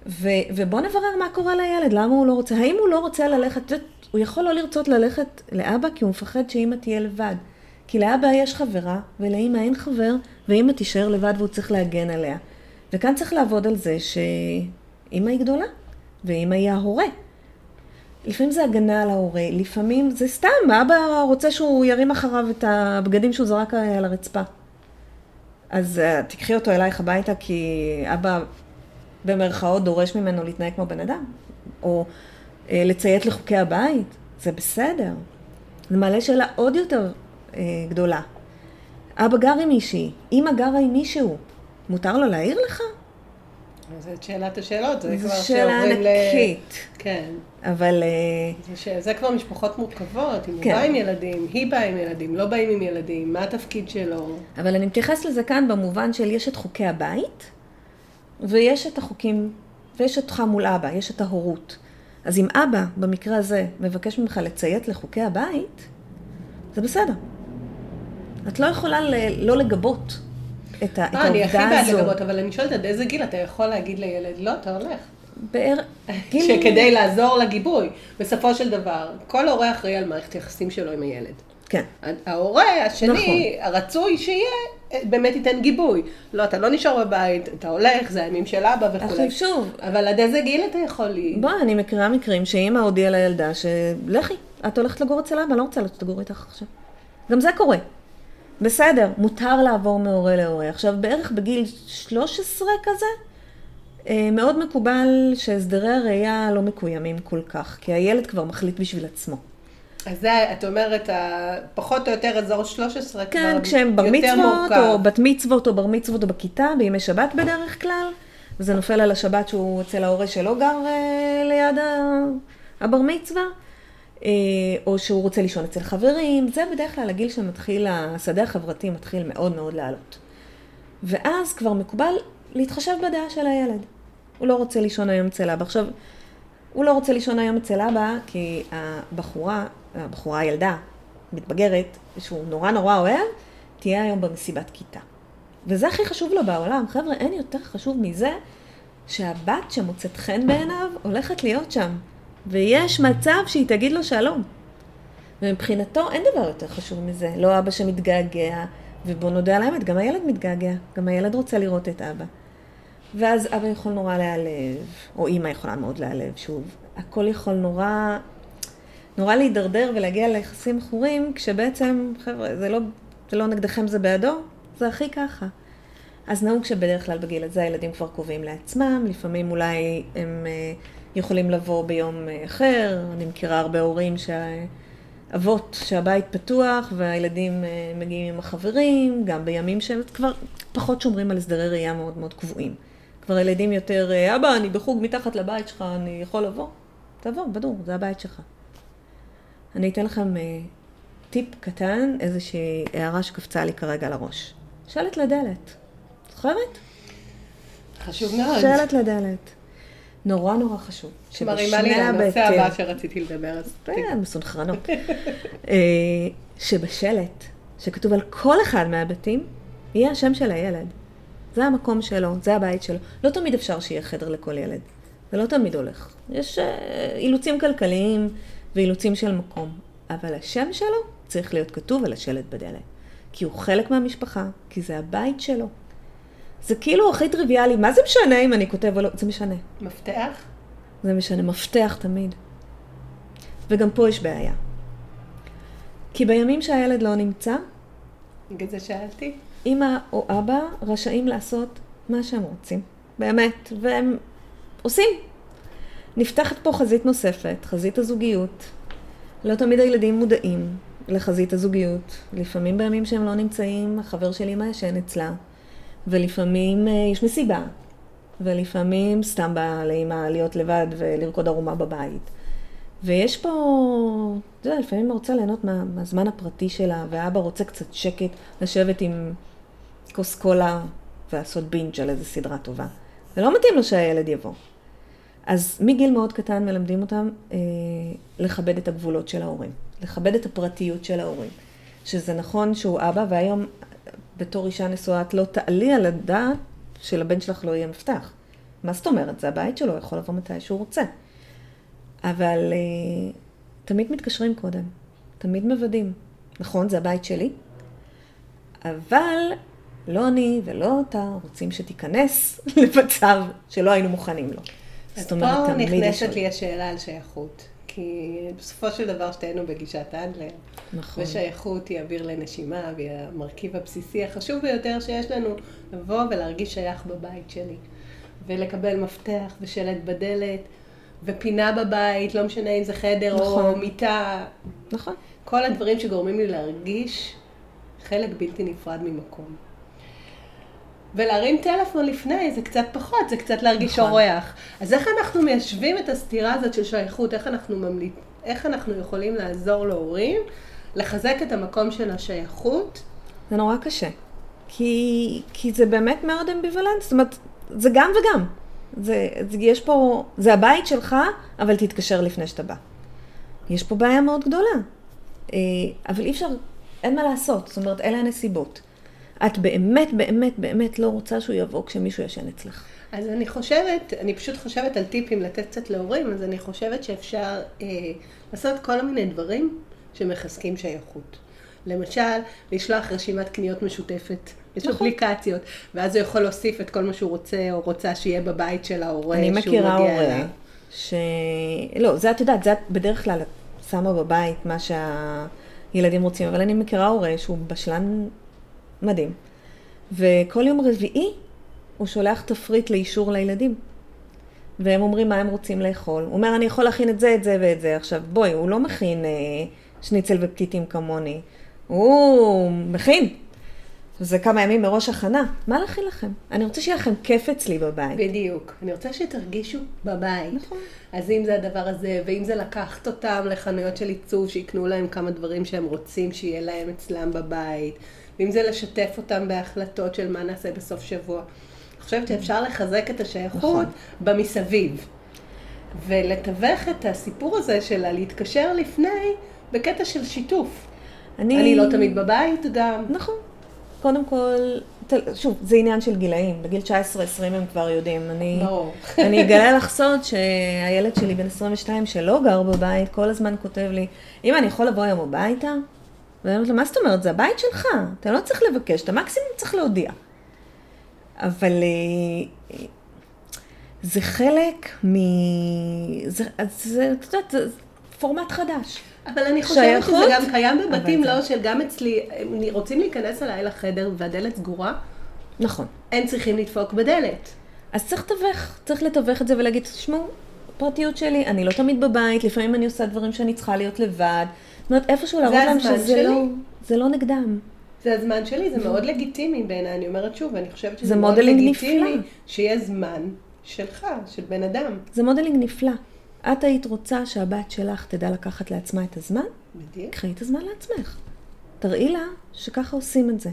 ו, ובואו נברר מה קורה לילד, למה הוא לא רוצה, האם הוא לא רוצה ללכת, הוא יכול לא לרצות ללכת לאבא כי הוא מפחד שאימא תהיה לבד. כי לאבא יש חברה, ולאימא אין חבר, ואימא תישאר לבד והוא צריך להגן עליה. וכאן צריך לעבוד על זה שאימא היא גדולה, ואימא היא ההורה. לפעמים זה הגנה על ההורה, לפעמים זה סתם, אבא רוצה שהוא ירים אחריו את הבגדים שהוא זרק על הרצפה. אז uh, תקחי אותו אלייך הביתה כי אבא במרכאות דורש ממנו להתנהג כמו בן אדם. או אה, לציית לחוקי הבית, זה בסדר. זה מעלה שאלה עוד יותר אה, גדולה. אבא גר עם מישהי, אמא גרה עם מישהו, מותר לו להעיר לך? זאת שאלת השאלות, זה כבר שאלה שעוברים ל... ענקית. כן. אבל אה, זה, ש... זה כבר משפחות מורכבות, אם הוא כן. בא עם ילדים, היא באה עם ילדים, לא באים עם ילדים, מה התפקיד שלו. אבל אני מתייחס לזה כאן במובן של יש את חוקי הבית, ויש את החוקים, ויש אותך מול אבא, יש את ההורות. אז אם אבא, במקרה הזה, מבקש ממך לציית לחוקי הבית, זה בסדר. את לא יכולה ל- לא לגבות את, ה- את אה, אני הכי העובדה בעד הזו. לגבות, אבל אני שואלת עד איזה גיל אתה יכול להגיד לילד, לא, אתה הולך. בער... גיל- שכדי לעזור לגיבוי. בסופו של דבר, כל הורה אחראי על מערכת היחסים שלו עם הילד. כן. ההורה השני, נכון. הרצוי שיהיה, באמת ייתן גיבוי. לא, אתה לא נשאר בבית, אתה הולך, זה הימים של אבא וכולי. עכשיו שוב, אבל עד איזה גיל אתה יכול לי... בואי, אני מכירה מקרים שאימא הודיעה לילדה שלכי, את הולכת לגור אצל אבא, אני לא רוצה שתגורי איתך עכשיו. גם זה קורה. בסדר, מותר לעבור מהורה להורה. עכשיו, בערך בגיל 13 כזה, אה, מאוד מקובל שהסדרי הראייה לא מקוימים כל כך, כי הילד כבר מחליט בשביל עצמו. אז זה, את אומרת, פחות או יותר אזור 13 כן, כבר כשהם בר יותר מצוות, מורכב. או בת מצוות, או בר מצוות, או בכיתה, בימי שבת בדרך כלל, וזה נופל על השבת שהוא אצל ההורה שלא גר אה, ליד הבר מצווה, או שהוא רוצה לישון אצל חברים, זה בדרך כלל הגיל שמתחיל, השדה החברתי מתחיל מאוד מאוד לעלות. ואז כבר מקובל להתחשב בדעה של הילד. הוא לא רוצה לישון היום אצל אבא. עכשיו, הוא לא רוצה לישון היום אצל אבא, כי הבחורה, הבחורה, הילדה, מתבגרת, שהוא נורא נורא אוהב, תהיה היום במסיבת כיתה. וזה הכי חשוב לו בעולם. חבר'ה, אין יותר חשוב מזה שהבת שמוצאת חן בעיניו הולכת להיות שם. ויש מצב שהיא תגיד לו שלום. ומבחינתו אין דבר יותר חשוב מזה. לא אבא שמתגעגע, ובוא נודה על האמת, גם הילד מתגעגע. גם הילד רוצה לראות את אבא. ואז אבא יכול נורא להיעלב, או אימא יכולה מאוד להיעלב, שוב. הכל יכול נורא, נורא להידרדר ולהגיע ליחסים מכורים, כשבעצם, חבר'ה, זה לא, זה לא נגדכם, זה בעדו, זה הכי ככה. אז נהוג שבדרך כלל בגיל הזה הילדים כבר קובעים לעצמם, לפעמים אולי הם אה, יכולים לבוא ביום אה, אחר, אני מכירה הרבה הורים שאבות שהבית פתוח והילדים אה, מגיעים עם החברים, גם בימים שהם כבר פחות שומרים על הסדרי ראייה מאוד מאוד קבועים. כבר הילדים יותר, אה, אבא, אני בחוג מתחת לבית שלך, אני יכול לבוא? תבוא, בדור, זה הבית שלך. אני אתן לכם טיפ קטן, איזושהי הערה שקפצה לי כרגע לראש. שלט לדלת. זוכרת? חשוב מאוד. שלט לדלת. נורא נורא חשוב. מרימה לי לנושא הבתים- הבא שרציתי לדבר, אז כן, מסונכרנות. אה, שבשלט, שכתוב על כל אחד מהבתים, יהיה השם של הילד. זה המקום שלו, זה הבית שלו. לא תמיד אפשר שיהיה חדר לכל ילד. זה לא תמיד הולך. יש אה, אילוצים כלכליים ואילוצים של מקום. אבל השם שלו צריך להיות כתוב על השלט בדלת. כי הוא חלק מהמשפחה, כי זה הבית שלו. זה כאילו הכי טריוויאלי, מה זה משנה אם אני כותב או לא? זה משנה. מפתח? זה משנה, מפתח תמיד. וגם פה יש בעיה. כי בימים שהילד לא נמצא, בגלל זה שאלתי. אמא או אבא רשאים לעשות מה שהם רוצים. באמת, והם עושים. נפתחת פה חזית נוספת, חזית הזוגיות. לא תמיד הילדים מודעים לחזית הזוגיות. לפעמים בימים שהם לא נמצאים, החבר של אמא ישן אצלה. ולפעמים אה, יש מסיבה. ולפעמים סתם בא לאמא להיות לבד ולרקוד ערומה בבית. ויש פה, אתה יודע, לפעמים רוצה ליהנות מה, מהזמן הפרטי שלה, ואבא רוצה קצת שקט, לשבת עם כוס קולה ולעשות בינג' על איזה סדרה טובה. ולא מתאים לו שהילד יבוא. אז מגיל מאוד קטן מלמדים אותם אה, לכבד את הגבולות של ההורים, לכבד את הפרטיות של ההורים. שזה נכון שהוא אבא, והיום בתור אישה נשואה את לא תעלי על הדעת שלבן שלך לא יהיה מפתח. מה זאת אומרת? זה הבית שלו, יכול לבוא מתי שהוא רוצה. אבל אה, תמיד מתקשרים קודם, תמיד מוודאים. נכון, זה הבית שלי, אבל לא אני ולא אתה רוצים שתיכנס למצב שלא היינו מוכנים לו. אז זאת אומרת, פה תמיד נכנסת. לי השאלה על שייכות. כי בסופו של דבר שתינו בגישת אנדלר. נכון. ושייכות היא אוויר לנשימה, והיא המרכיב הבסיסי החשוב ביותר שיש לנו, לבוא ולהרגיש שייך בבית שלי. ולקבל מפתח ושלט בדלת. ופינה בבית, לא משנה אם זה חדר או נכון. מיטה, נכון. כל הדברים שגורמים לי להרגיש חלק בלתי נפרד ממקום. ולהרים טלפון לפני זה קצת פחות, זה קצת להרגיש נכון. אורח. אז איך אנחנו מיישבים את הסתירה הזאת של שייכות? איך אנחנו ממליט... איך אנחנו יכולים לעזור להורים לחזק את המקום של השייכות? זה נורא קשה. כי, כי זה באמת מאוד אמביוולנט, זאת אומרת, זה גם וגם. זה, זה, יש פה, זה הבית שלך, אבל תתקשר לפני שאתה בא. יש פה בעיה מאוד גדולה. אה, אבל אי אפשר, אין מה לעשות, זאת אומרת, אלה הנסיבות. את באמת, באמת, באמת לא רוצה שהוא יבוא כשמישהו ישן אצלך. אז אני חושבת, אני פשוט חושבת על טיפים לתת קצת להורים, אז אני חושבת שאפשר אה, לעשות כל מיני דברים שמחזקים שייכות. למשל, לשלוח רשימת קניות משותפת. יש נכון. אפליקציות, ואז הוא יכול להוסיף את כל מה שהוא רוצה או רוצה שיהיה בבית של ההורה אני שהוא מכירה מגיע הורה, אליו. ש... לא, זה את יודעת, זה את בדרך כלל שמה בבית מה שהילדים רוצים, אבל אני מכירה הורה שהוא בשלן מדהים, וכל יום רביעי הוא שולח תפריט לאישור לילדים. והם אומרים מה הם רוצים לאכול. הוא אומר, אני יכול להכין את זה, את זה ואת זה. עכשיו, בואי, הוא לא מכין אה, שניצל ופתיתים כמוני. הוא מכין. זה כמה ימים מראש הכנה. מה להכין לכם? אני רוצה שיהיה לכם כיף אצלי בבית. בדיוק. אני רוצה שתרגישו בבית. נכון. אז אם זה הדבר הזה, ואם זה לקחת אותם לחנויות של עיצוב, שיקנו להם כמה דברים שהם רוצים שיהיה להם אצלם בבית, ואם זה לשתף אותם בהחלטות של מה נעשה בסוף שבוע. אני חושבת שאפשר לחזק את השייכות נכון. במסביב. ולתווך את הסיפור הזה של הלהתקשר לפני בקטע של שיתוף. אני... אני לא תמיד בבית גם. נכון. קודם כל, שוב, זה עניין של גילאים. בגיל 19-20 הם כבר יודעים. אני, ברור. אני אגלה לך סוד שהילד שלי בן 22 שלא גר בבית, כל הזמן כותב לי, אמא, אני יכול לבוא היום הביתה? ואני אומרת לו, מה זאת אומרת? זה הבית שלך, אתה לא צריך לבקש, אתה מקסימום צריך להודיע. אבל אה, זה חלק מ... זה, זה, את יודעת, זה פורמט חדש. אבל אני חושבת שזה גם קיים בבתים, אבל זה- לא, של גם אצלי, הם רוצים להיכנס אליי לחדר והדלת סגורה, נכון. הם צריכים לדפוק בדלת. אז צריך לתווך, צריך לתווך את זה ולהגיד, תשמעו, פרטיות שלי, אני לא תמיד בבית, לפעמים אני עושה דברים שאני צריכה להיות לבד. זאת אומרת, איפשהו להראות להם שזה שלי. לא, זה לא נגדם. זה הזמן שלי, זה מאוד לגיטימי בעיניי, אני אומרת שוב, אני חושבת שזה זה מאוד לגיטימי נפלא. שיהיה זמן שלך, של בן אדם. זה מודלינג נפלא. את היית רוצה שהבת שלך תדע לקחת לעצמה את הזמן? בדיוק. קחי את הזמן לעצמך. תראי לה שככה עושים את זה.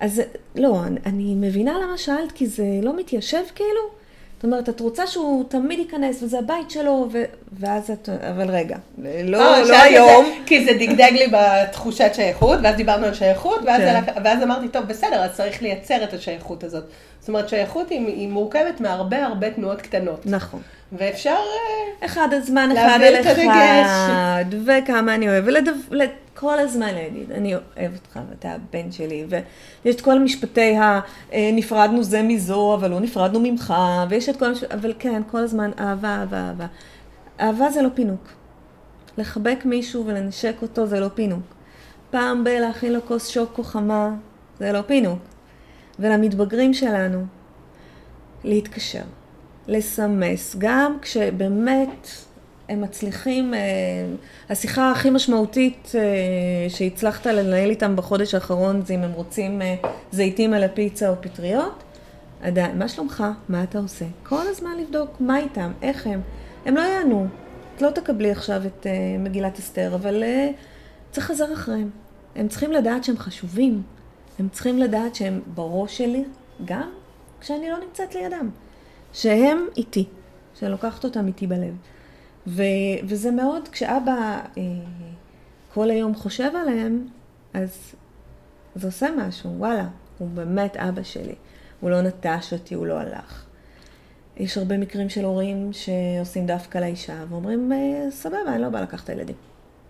אז לא, אני, אני מבינה למה שאלת, כי זה לא מתיישב כאילו. זאת אומרת, את רוצה שהוא תמיד ייכנס, וזה הבית שלו, ו... ואז את... אבל רגע, לא, אה, לא היום. זה, כי זה דגדג לי בתחושת שייכות, ואז דיברנו על שייכות, ואז, כן. זה- ואז אמרתי, טוב, בסדר, אז צריך לייצר את השייכות הזאת. זאת אומרת, שייכות היא, היא מורכבת מהרבה הרבה תנועות קטנות. נכון. ואפשר... אה, אחד הזמן, אחד על. אחד, וכמה אני אוהב, וכל הזמן להגיד, אני אוהב אותך, ואתה הבן שלי, ויש את כל משפטי ה... אה, זה מזו, אבל לא נפרדנו ממך, ויש את כל. אבל כן, כל הזמן אהבה, אהבה, אהבה. אהבה זה לא פינוק. לחבק מישהו ולנשק אותו זה לא פינוק. פעם בלהכין לו כוס שוקו חמה, זה לא פינוק. ולמתבגרים שלנו, להתקשר, לסמס, גם כשבאמת הם מצליחים, אה, השיחה הכי משמעותית אה, שהצלחת לנהל איתם בחודש האחרון זה אם הם רוצים אה, זיתים על הפיצה או פטריות, עדיין, מה שלומך? מה אתה עושה? כל הזמן לבדוק מה איתם, איך הם. הם לא יענו. את לא תקבלי עכשיו את מגילת אסתר, אבל צריך לחזר אחריהם. הם צריכים לדעת שהם חשובים. הם צריכים לדעת שהם בראש שלי, גם כשאני לא נמצאת לידם. שהם איתי, שאני לוקחת אותם איתי בלב. ו, וזה מאוד, כשאבא אה, כל היום חושב עליהם, אז זה עושה משהו, וואלה, הוא באמת אבא שלי. הוא לא נטש אותי, הוא לא הלך. יש הרבה מקרים של הורים שעושים דווקא לאישה, ואומרים, "אה, סבבה, אני לא באה לקחת את הילדים.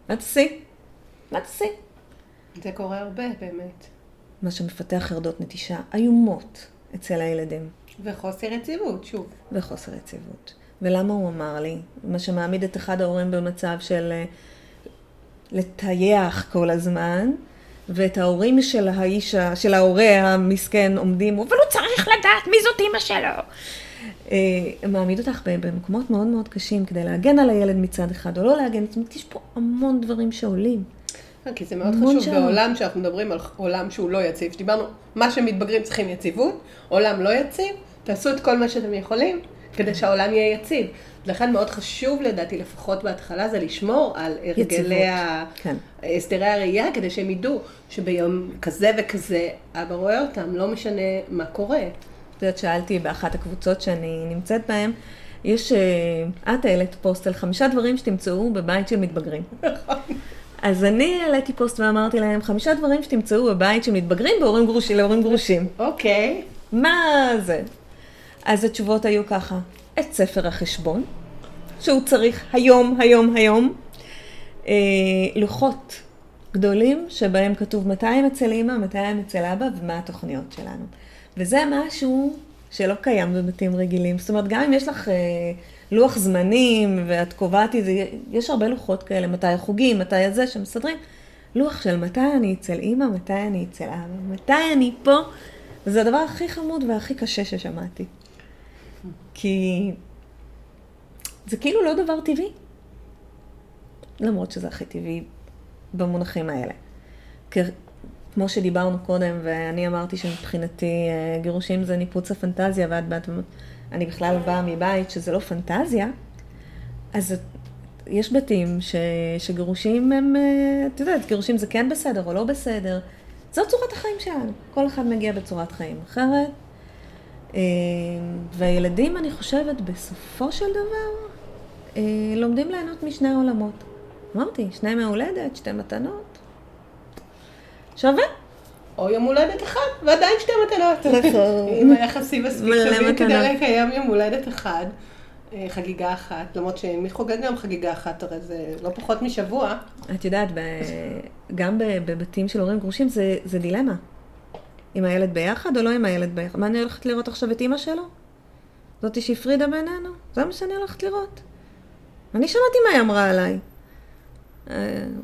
מה תעשי? מה תעשי? זה קורה הרבה, באמת. מה שמפתח חרדות נטישה איומות אצל הילדים, וחוסר יציבות, שוב. וחוסר יציבות. ולמה הוא אמר לי? מה שמעמיד את אחד ההורים במצב של אה, לטייח כל הזמן, ואת ההורים של האיש, של ההורה המסכן עומדים, אבל הוא צריך לדעת מי זאת אימא שלו. אה, מעמיד אותך במקומות מאוד מאוד קשים כדי להגן על הילד מצד אחד, או לא להגן, זאת אומרת, יש פה המון דברים שעולים. אה, כי זה מאוד חשוב שם. בעולם שאנחנו מדברים על עולם שהוא לא יציב, שדיברנו, מה שמתבגרים צריכים יציבות, עולם לא יציב, תעשו את כל מה שאתם יכולים כדי שהעולם יהיה יציב. לכן מאוד חשוב לדעתי, לפחות בהתחלה, זה לשמור על הרגלי ה... כן. הסדרי הראייה, כדי שהם ידעו שביום כזה וכזה, אבא רואה אותם, לא משנה מה קורה. את יודעת, שאלתי באחת הקבוצות שאני נמצאת בהן, יש, אה, את העלית פוסט על חמישה דברים שתמצאו בבית של מתבגרים. נכון. אז אני העליתי פוסט ואמרתי להם, חמישה דברים שתמצאו בבית של מתבגרים בהורים גרושים, להורים גרושים. אוקיי. מה זה? אז התשובות היו ככה, את ספר החשבון, שהוא צריך היום, היום, היום, אה, לוחות גדולים שבהם כתוב מתי הם אצל אימא, מתי הם אצל אבא ומה התוכניות שלנו. וזה משהו שלא קיים בבתים רגילים. זאת אומרת, גם אם יש לך אה, לוח זמנים ואת קובעת את זה, יש הרבה לוחות כאלה, מתי החוגים, מתי הזה שמסדרים. לוח של מתי אני אצל אימא, מתי אני אצל אבא, מתי אני פה. זה הדבר הכי חמוד והכי קשה ששמעתי. כי זה כאילו לא דבר טבעי. למרות שזה הכי טבעי במונחים האלה. כמו שדיברנו קודם, ואני אמרתי שמבחינתי אה, גירושים זה ניפוץ הפנטזיה, ואת באת אני בכלל באה מבית שזה לא פנטזיה, אז יש בתים ש, שגירושים הם, אה, את יודעת, גירושים זה כן בסדר או לא בסדר. זו צורת החיים שלנו. כל אחד מגיע בצורת חיים אחרת. אה, והילדים, אני חושבת, בסופו של דבר, לומדים ליהנות משני העולמות. אמרתי, שני מהולדת, שתי מתנות. שווה. או יום הולדת אחד, ועדיין שתי מתנות. נכון. עם היחסים מספיק טובים כדי לקיים יום הולדת אחד, אה, חגיגה אחת, למרות שמי חוגג גם חגיגה אחת, הרי זה לא פחות משבוע. את יודעת, גם בבתים של הורים גרושים זה, זה דילמה. עם הילד ביחד או לא עם הילד ביחד? מה אני הולכת לראות עכשיו את אימא שלו? זאתי שהפרידה בינינו? זה מה שאני הולכת לראות. אני שמעתי מה היא אמרה עליי. אה,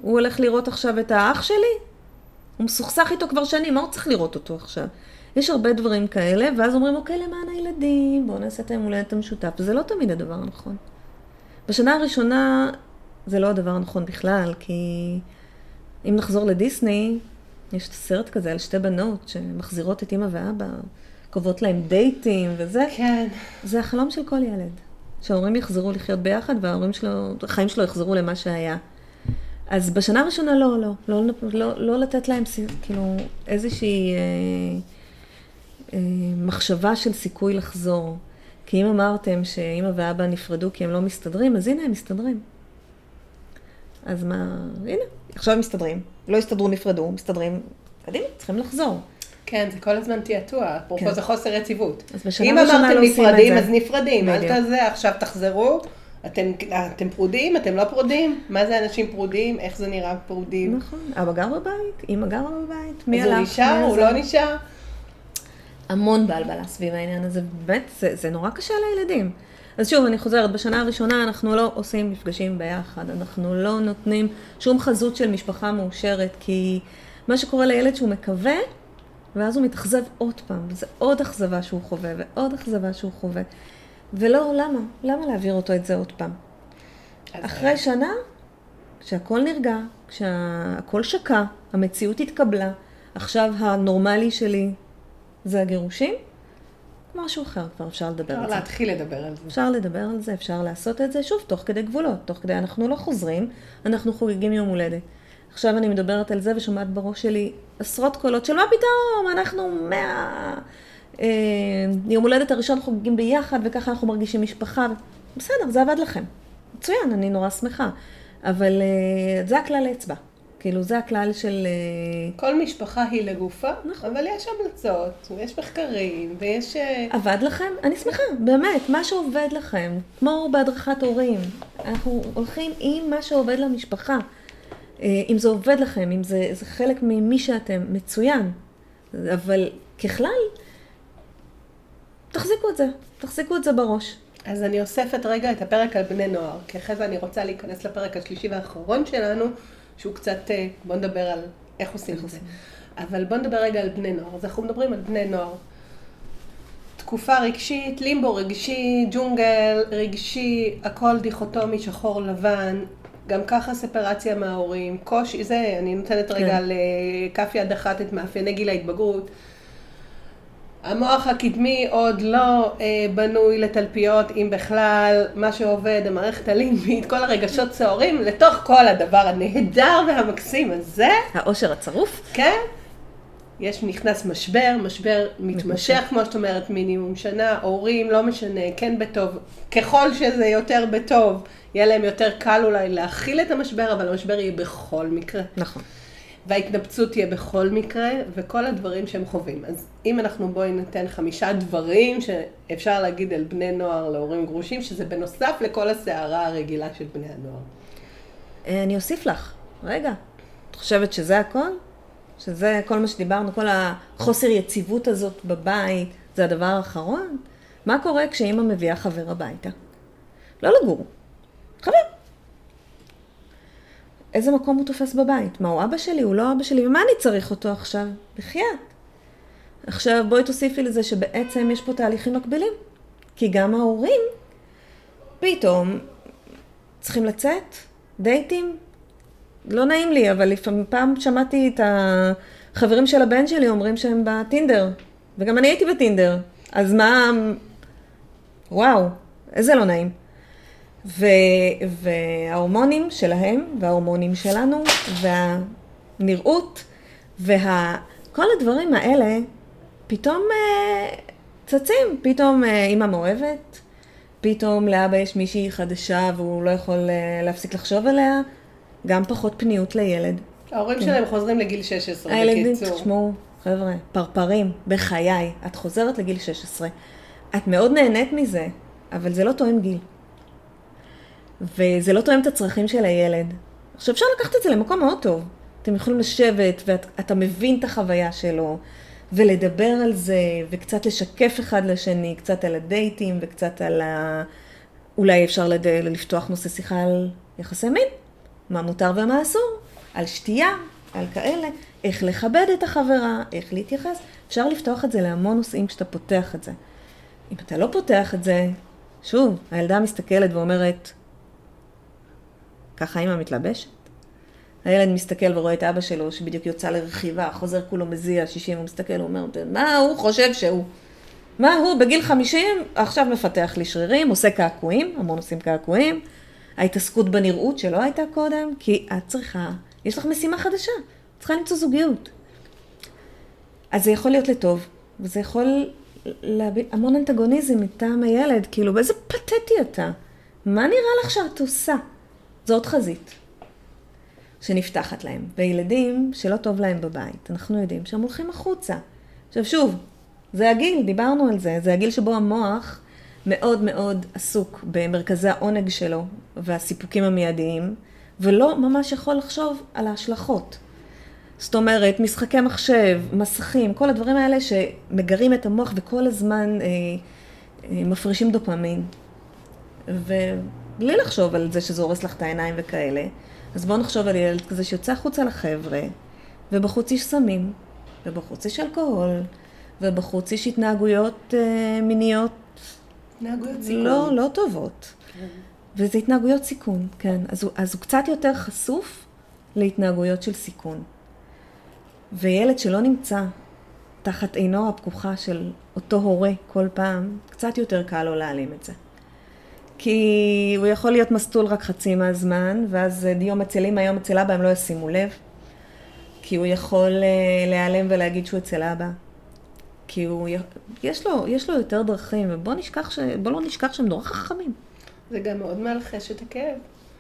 הוא הולך לראות עכשיו את האח שלי? הוא מסוכסך איתו כבר שנים, מה הוא צריך לראות אותו עכשיו? יש הרבה דברים כאלה, ואז אומרים, אוקיי, למען הילדים, בואו נעשה את היום הולדת המשותף. וזה לא תמיד הדבר הנכון. בשנה הראשונה זה לא הדבר הנכון בכלל, כי אם נחזור לדיסני, יש סרט כזה על שתי בנות שמחזירות את אימא ואבא, קובעות להם דייטים וזה. כן. זה החלום של כל ילד. שההורים יחזרו לחיות ביחד וההורים שלו, החיים שלו יחזרו למה שהיה. אז בשנה הראשונה לא, לא, לא, לא, לא לתת להם כאילו איזושהי אה, אה, מחשבה של סיכוי לחזור. כי אם אמרתם שאימא ואבא נפרדו כי הם לא מסתדרים, אז הנה הם מסתדרים. אז מה, הנה, עכשיו הם מסתדרים. לא הסתדרו, נפרדו, מסתדרים, קדימה, צריכים לחזור. כן, זה כל הזמן תעתוע, אפרופו כן. זה חוסר יציבות. אז בשנה הראשונה לא עושים את זה. אם אמרתם נפרדים, אז נפרדים, אל תזה, עכשיו תחזרו. אתם, אתם פרודים? אתם לא פרודים? מה זה אנשים פרודים? איך זה נראה פרודים? נכון, אבא גר בבית, אמא גרה בבית, מי הלך? אז הוא נשאר, הוא לא נשאר? המון בלבלה סביב העניין הזה, באמת, זה, זה נורא קשה לילדים. אז שוב, אני חוזרת, בשנה הראשונה אנחנו לא עושים מפגשים ביחד, אנחנו לא נותנים שום חזות של משפחה מאושרת, כי מה שקורה לילד שהוא מקווה, ואז הוא מתאכזב עוד פעם, וזה עוד אכזבה שהוא חווה, ועוד אכזבה שהוא חווה. ולא, למה? למה להעביר אותו את זה עוד פעם? אחרי שנה, כשהכול נרגע, כשהכול שקע, המציאות התקבלה, עכשיו הנורמלי שלי זה הגירושים, משהו אחר כבר אפשר לדבר על זה. אפשר להתחיל לדבר על זה. אפשר לדבר על זה, אפשר לעשות את זה, שוב, תוך כדי גבולות, תוך כדי אנחנו לא חוזרים, אנחנו חוגגים יום הולדת. עכשיו אני מדברת על זה ושומעת בראש שלי עשרות קולות של מה פתאום, אנחנו מאה... אה, יום הולדת הראשון חוגגים ביחד, וככה אנחנו מרגישים משפחה. בסדר, זה עבד לכם. מצוין, אני נורא שמחה. אבל אה, זה הכלל אצבע. כאילו, זה הכלל של... אה, כל משפחה היא לגופה, נכון. אבל יש המלצות, ויש מחקרים, ויש... עבד לכם? אני שמחה, באמת, מה שעובד לכם, כמו בהדרכת הורים. אנחנו הולכים עם מה שעובד למשפחה. אם זה עובד לכם, אם זה, זה חלק ממי שאתם, מצוין. אבל ככלל, תחזיקו את זה, תחזיקו את זה בראש. אז אני אוספת רגע את הפרק על בני נוער, כי אחרי זה אני רוצה להיכנס לפרק השלישי והאחרון שלנו, שהוא קצת, אה, בוא נדבר על איך עושים את זה. אבל בוא נדבר רגע על בני נוער. אז אנחנו מדברים על בני נוער. תקופה רגשית, לימבו רגשי, ג'ונגל רגשי, הכל דיכוטומי, שחור לבן, גם ככה ספרציה מההורים, קושי, זה, אני נותנת רגע כן. לכף יד אחת את מאפייני גיל ההתבגרות. המוח הקדמי עוד לא אה, בנוי לתלפיות, אם בכלל, מה שעובד, המערכת הלימבית, כל הרגשות סוערים, לתוך כל הדבר הנהדר והמקסים הזה, העושר הצרוף. כן, יש, נכנס משבר, משבר מתמשך, כמו שאת אומרת, מינימום שנה, הורים, לא משנה, כן בטוב, ככל שזה יותר בטוב, יהיה להם יותר קל אולי להכיל את המשבר, אבל המשבר יהיה בכל מקרה. נכון. וההתנפצות תהיה בכל מקרה, וכל הדברים שהם חווים. אז אם אנחנו בואי ניתן חמישה דברים שאפשר להגיד על בני נוער להורים גרושים, שזה בנוסף לכל הסערה הרגילה של בני הנוער. אה, אני אוסיף לך. רגע, את חושבת שזה הכל? שזה כל מה שדיברנו, כל החוסר יציבות הזאת בבית, זה הדבר האחרון? מה קורה כשאימא מביאה חבר הביתה? לא לגור, חבר. איזה מקום הוא תופס בבית? מה, הוא אבא שלי? הוא לא אבא שלי? ומה אני צריך אותו עכשיו? בחייאת. עכשיו בואי תוסיפי לזה שבעצם יש פה תהליכים מקבילים. כי גם ההורים פתאום צריכים לצאת, דייטים. לא נעים לי, אבל לפעמים פעם שמעתי את החברים של הבן שלי אומרים שהם בטינדר. וגם אני הייתי בטינדר. אז מה... וואו, איזה לא נעים. ו, וההורמונים שלהם, וההורמונים שלנו, והנראות, וכל הדברים האלה, פתאום אה, צצים. פתאום אה, אימא מאוהבת, פתאום לאבא יש מישהי חדשה והוא לא יכול אה, להפסיק לחשוב עליה, גם פחות פניות לילד. ההורים שלהם חוזרים לגיל 16, הילדים, בקיצור. תשמעו, חבר'ה, פרפרים, בחיי, את חוזרת לגיל 16, את מאוד נהנית מזה, אבל זה לא תואם גיל. וזה לא תואם את הצרכים של הילד. עכשיו אפשר לקחת את זה למקום מאוד טוב. אתם יכולים לשבת ואתה מבין את החוויה שלו, ולדבר על זה, וקצת לשקף אחד לשני, קצת על הדייטים וקצת על ה... אולי אפשר לד... לפתוח נושא שיחה על יחסי מין, מה מותר ומה אסור, על שתייה, על כאלה, איך לכבד את החברה, איך להתייחס. אפשר לפתוח את זה להמון נושאים כשאתה פותח את זה. אם אתה לא פותח את זה, שוב, הילדה מסתכלת ואומרת, ככה אימא מתלבשת? הילד מסתכל ורואה את אבא שלו שבדיוק יוצא לרכיבה, חוזר כולו מזיע, 60, הוא מסתכל, הוא אומר, מה הוא חושב שהוא? מה הוא בגיל 50 עכשיו מפתח לי שרירים, עושה קעקועים, המון עושים קעקועים, ההתעסקות בנראות שלא הייתה קודם, כי את צריכה, יש לך משימה חדשה, את צריכה למצוא זוגיות. אז זה יכול להיות לטוב, וזה יכול להביא המון אנטגוניזם מטעם הילד, כאילו באיזה פתטי אתה, מה נראה לך שאת עושה? זו עוד חזית שנפתחת להם. וילדים שלא טוב להם בבית, אנחנו יודעים שהם הולכים החוצה. עכשיו שוב, זה הגיל, דיברנו על זה, זה הגיל שבו המוח מאוד מאוד עסוק במרכזי העונג שלו והסיפוקים המיידיים, ולא ממש יכול לחשוב על ההשלכות. זאת אומרת, משחקי מחשב, מסכים, כל הדברים האלה שמגרים את המוח וכל הזמן אה, אה, מפרישים דופמין. ובלי לחשוב על זה שזה הורס לך את העיניים וכאלה, אז בואו נחשוב על ילד כזה שיוצא החוצה לחבר'ה, ובחוץ יש סמים, ובחוץ יש אלכוהול, ובחוץ יש התנהגויות אה, מיניות התנהגויות סיכון. לא, לא טובות. כן. וזה התנהגויות סיכון, כן. אז הוא, אז הוא קצת יותר חשוף להתנהגויות של סיכון. וילד שלא נמצא תחת עינו הפקוחה של אותו הורה כל פעם, קצת יותר קל לו להעלים את זה. כי הוא יכול להיות מסטול רק חצי מהזמן, ואז יום אצל אמא, יום אצל אבא, הם לא ישימו לב. כי הוא יכול אה, להיעלם ולהגיד שהוא אצל אבא. כי הוא, יש לו, יש לו יותר דרכים, ובוא נשכח ש... בוא לא נשכח שהם נורא חכמים. זה גם מאוד מלחש את הכאב.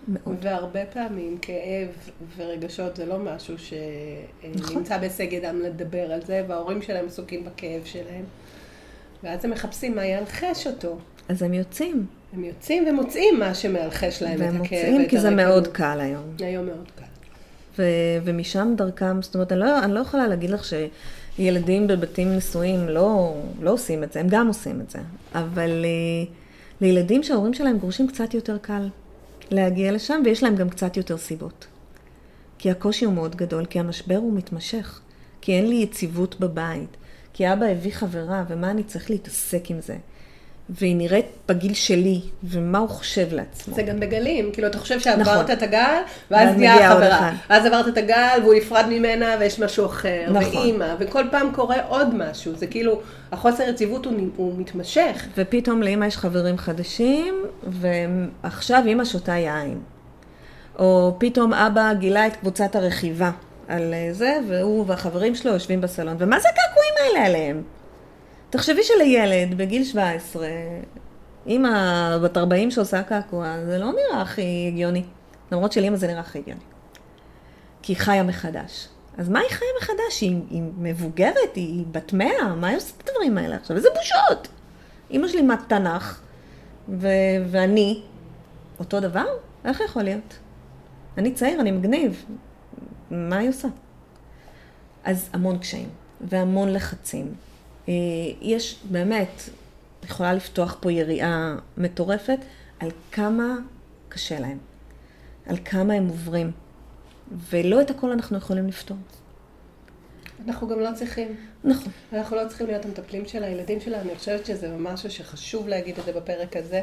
מאוד. והרבה פעמים כאב ורגשות זה לא משהו נכון. שנמצא בהישג ידם לדבר על זה, וההורים שלהם עסוקים בכאב שלהם. ואז הם מחפשים מה ילחש אותו. אז הם יוצאים, הם יוצאים ומוצאים מה שמלחש להם והם את הכאב. מוצאים ואת כי זה. מאוד קל היום. היום מאוד קל. ו- ומשם דרכם, זאת אומרת, אני לא, אני לא יכולה להגיד לך שילדים בבתים נשואים לא, לא עושים את זה, הם גם עושים את זה. אבל אה, לילדים שההורים שלהם גרושים קצת יותר קל להגיע לשם, ויש להם גם קצת יותר סיבות. כי הקושי הוא מאוד גדול, כי המשבר הוא מתמשך, כי אין לי יציבות בבית, כי אבא הביא חברה, ומה אני צריך להתעסק עם זה? והיא נראית בגיל שלי, ומה הוא חושב לעצמו. זה גם בגלים, כאילו אתה חושב שעברת נכון. את הגל, ואז נהיה מגיע עוד חברה. אחד. ואז עברת את הגל והוא נפרד ממנה ויש משהו אחר, נכון. ואימא, וכל פעם קורה עוד משהו, זה כאילו, החוסר יציבות הוא, הוא מתמשך. ופתאום לאמא יש חברים חדשים, ועכשיו אמא שותה יין. או פתאום אבא גילה את קבוצת הרכיבה על אה, זה, והוא והחברים שלו יושבים בסלון. ומה זה הקעקועים האלה עליהם? תחשבי שלילד בגיל 17, אימא בת 40 שעושה קעקוע, זה לא נראה הכי הגיוני. למרות שלאמא זה נראה הכי הגיוני. כי היא חיה מחדש. אז מה היא חיה מחדש? היא, היא מבוגרת, היא בת מאה, מה היא עושה את הדברים האלה עכשיו? איזה בושות! אימא שלי לימד תנ"ך, ו- ואני, אותו דבר? איך יכול להיות? אני צעיר, אני מגניב. מה היא עושה? אז המון קשיים, והמון לחצים. אה, יש באמת, יכולה לפתוח פה יריעה מטורפת על כמה קשה להם, על כמה הם עוברים, ולא את הכל אנחנו יכולים לפתור. אנחנו גם לא צריכים. נכון. אנחנו לא צריכים להיות המטפלים של הילדים שלנו, אני חושבת שזה משהו שחשוב להגיד את זה בפרק הזה.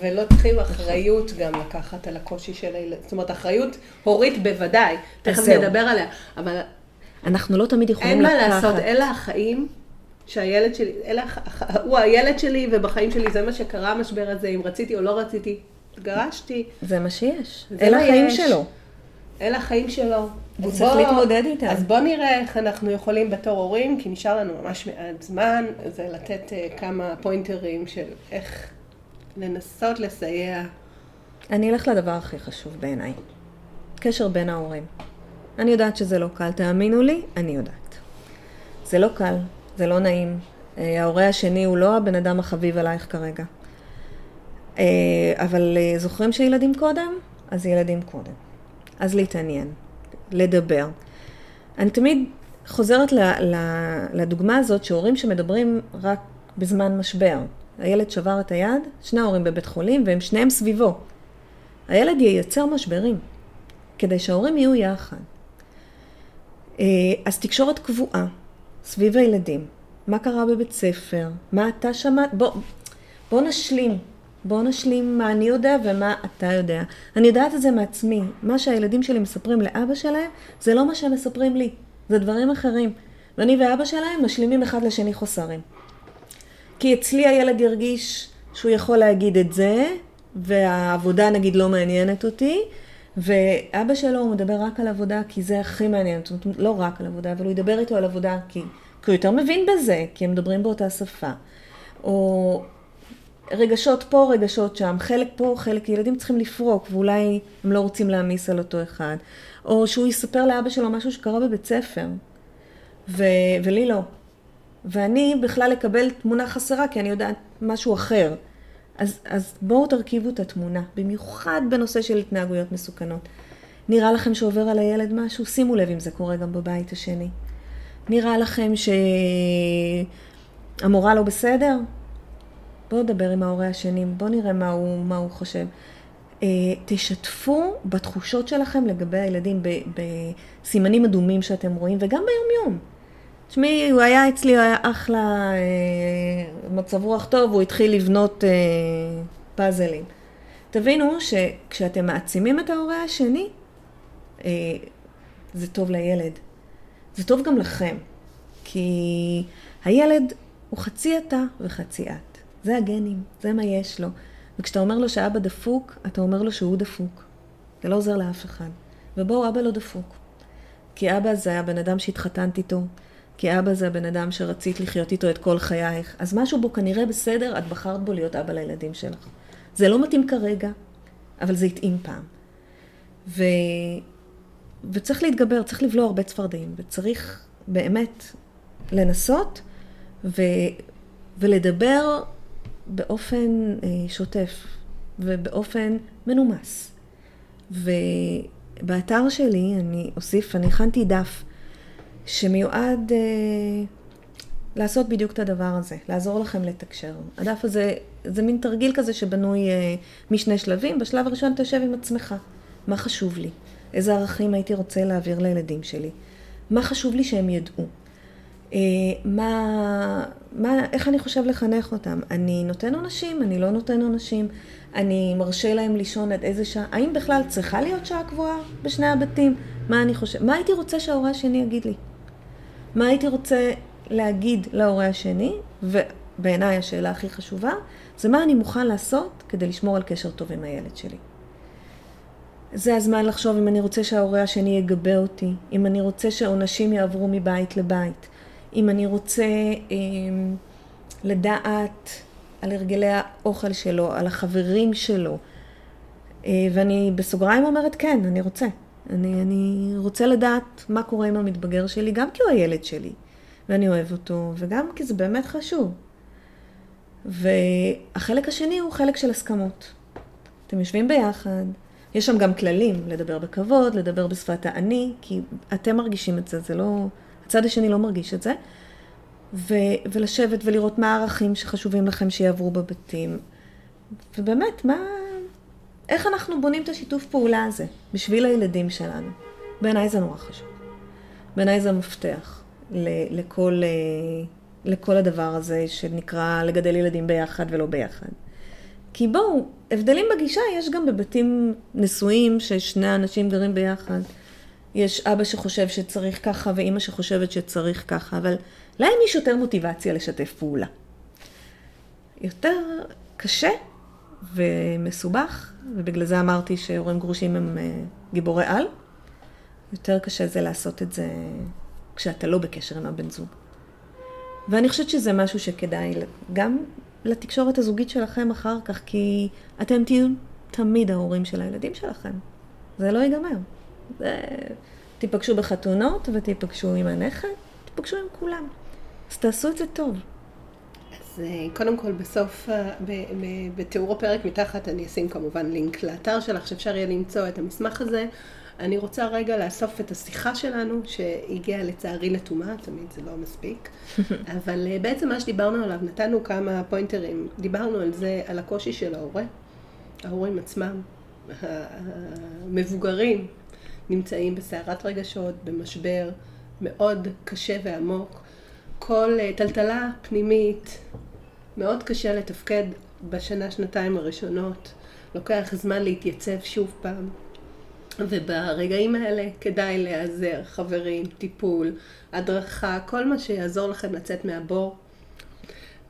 ולא צריכים אחריות גם לקחת על הקושי של הילד, זאת אומרת אחריות הורית בוודאי, תכף. נדבר עליה, אבל אנחנו לא תמיד יכולים אין מה לקחת. לעשות, אלה החיים שהילד שלי, אלה, הוא הילד שלי ובחיים שלי זה מה שקרה המשבר הזה, אם רציתי או לא רציתי, התגרשתי, זה מה שיש. זה אלה החיים יש. שלו. אלה החיים שלו. והוא אז צריך להתמודד איתם. אז בוא נראה איך אנחנו יכולים בתור הורים, כי נשאר לנו ממש מעט זמן, זה לתת אה, כמה פוינטרים של איך לנסות לסייע. אני אלך לדבר הכי חשוב בעיניי. קשר בין ההורים. אני יודעת שזה לא קל, תאמינו לי, אני יודעת. זה לא קל, זה לא נעים. אה, ההורה השני הוא לא הבן אדם החביב עלייך כרגע. אה, אבל אה, זוכרים שילדים קודם? אז ילדים קודם. אז להתעניין, לדבר. אני תמיד חוזרת לדוגמה הזאת שהורים שמדברים רק בזמן משבר. הילד שבר את היד, שני ההורים בבית חולים והם שניהם סביבו. הילד ייצר משברים, כדי שההורים יהיו יחד. אז תקשורת קבועה סביב הילדים. מה קרה בבית ספר? מה אתה שמעת? בוא, בוא נשלים. בוא נשלים מה אני יודע ומה אתה יודע. אני יודעת את זה מעצמי. מה שהילדים שלי מספרים לאבא שלהם, זה לא מה שהם מספרים לי. זה דברים אחרים. ואני ואבא שלהם משלימים אחד לשני חוסרים. כי אצלי הילד ירגיש שהוא יכול להגיד את זה, והעבודה נגיד לא מעניינת אותי, ואבא שלו הוא מדבר רק על עבודה כי זה הכי מעניין, זאת אומרת, לא רק על עבודה, אבל הוא ידבר איתו על עבודה כי, כי הוא יותר מבין בזה, כי הם מדברים באותה שפה. או רגשות פה, רגשות שם, חלק פה, חלק, ילדים צריכים לפרוק, ואולי הם לא רוצים להעמיס על אותו אחד. או שהוא יספר לאבא שלו משהו שקרה בבית ספר, ו- ולי לא. ואני בכלל אקבל תמונה חסרה, כי אני יודעת משהו אחר. אז, אז בואו תרכיבו את התמונה, במיוחד בנושא של התנהגויות מסוכנות. נראה לכם שעובר על הילד משהו? שימו לב אם זה קורה גם בבית השני. נראה לכם שהמורה לא בסדר? בואו נדבר עם ההורה השני, בואו נראה מה הוא, מה הוא חושב. אה, תשתפו בתחושות שלכם לגבי הילדים, בסימנים אדומים שאתם רואים, וגם ביום-יום. תשמעי, הוא היה אצלי, הוא היה אחלה, אה, מצב רוח טוב, הוא התחיל לבנות אה, פאזלים. תבינו שכשאתם מעצימים את ההורה השני, אה, זה טוב לילד. זה טוב גם לכם. כי הילד הוא חצי אתה וחצי את. זה הגנים, זה מה יש לו. וכשאתה אומר לו שאבא דפוק, אתה אומר לו שהוא דפוק. זה לא עוזר לאף אחד. ובואו, אבא לא דפוק. כי אבא זה הבן אדם שהתחתנת איתו, כי אבא זה הבן אדם שרצית לחיות איתו את כל חייך. אז משהו בו כנראה בסדר, את בחרת בו להיות אבא לילדים שלך. זה לא מתאים כרגע, אבל זה התאים פעם. ו... וצריך להתגבר, צריך לבלוע הרבה צפרדעים, וצריך באמת לנסות ו... ולדבר באופן אה, שוטף ובאופן מנומס. ובאתר שלי אני אוסיף, אני הכנתי דף שמיועד אה, לעשות בדיוק את הדבר הזה, לעזור לכם לתקשר. הדף הזה, זה מין תרגיל כזה שבנוי אה, משני שלבים. בשלב הראשון תשב עם עצמך, מה חשוב לי? איזה ערכים הייתי רוצה להעביר לילדים שלי? מה חשוב לי שהם ידעו? אה, מה, מה, איך אני חושב לחנך אותם? אני נותן עונשים? אני לא נותן עונשים? אני מרשה להם לישון עד איזה שעה? האם בכלל צריכה להיות שעה קבועה בשני הבתים? מה אני חושב? מה הייתי רוצה שההורה השני יגיד לי? מה הייתי רוצה להגיד להורה השני? ובעיניי השאלה הכי חשובה, זה מה אני מוכן לעשות כדי לשמור על קשר טוב עם הילד שלי. זה הזמן לחשוב אם אני רוצה שההורה השני יגבה אותי, אם אני רוצה שעונשים יעברו מבית לבית, אם אני רוצה אה, לדעת על הרגלי האוכל שלו, על החברים שלו. אה, ואני בסוגריים אומרת כן, אני רוצה. אני, אני רוצה לדעת מה קורה עם המתבגר שלי, גם כי הוא הילד שלי, ואני אוהב אותו, וגם כי זה באמת חשוב. והחלק השני הוא חלק של הסכמות. אתם יושבים ביחד, יש שם גם כללים, לדבר בכבוד, לדבר בשפת האני, כי אתם מרגישים את זה, זה לא... הצד השני לא מרגיש את זה. ו, ולשבת ולראות מה הערכים שחשובים לכם שיעברו בבתים. ובאמת, מה... איך אנחנו בונים את השיתוף פעולה הזה בשביל הילדים שלנו? בעיניי זה נורא חשוב. בעיניי זה מפתח לכל, אה, לכל הדבר הזה שנקרא לגדל ילדים ביחד ולא ביחד. כי בואו, הבדלים בגישה יש גם בבתים נשואים ששני אנשים גרים ביחד. יש אבא שחושב שצריך ככה ואימא שחושבת שצריך ככה, אבל להם יש יותר מוטיבציה לשתף פעולה. יותר קשה ומסובך, ובגלל זה אמרתי שהורים גרושים הם אה, גיבורי על. יותר קשה זה לעשות את זה כשאתה לא בקשר עם הבן זוג. ואני חושבת שזה משהו שכדאי גם לתקשורת הזוגית שלכם אחר כך, כי אתם תהיו תמיד ההורים של הילדים שלכם. זה לא ייגמר. זה... תיפגשו בחתונות ותיפגשו עם הנכד, תיפגשו עם כולם. אז תעשו את זה טוב. אז אה, קודם כל בסוף, אה, בתיאור הפרק מתחת אני אשים כמובן לינק לאתר שלך, שאפשר יהיה למצוא את המסמך הזה. אני רוצה רגע לאסוף את השיחה שלנו, שהגיעה לצערי לטומאה, תמיד זה לא מספיק, אבל אה, בעצם מה שדיברנו עליו, נתנו כמה פוינטרים, דיברנו על זה, על הקושי של ההורה, ההורים עצמם, המבוגרים נמצאים בסערת רגשות, במשבר מאוד קשה ועמוק, כל טלטלה פנימית, מאוד קשה לתפקד בשנה, שנתיים הראשונות, לוקח זמן להתייצב שוב פעם. וברגעים האלה כדאי להיעזר, חברים, טיפול, הדרכה, כל מה שיעזור לכם לצאת מהבור.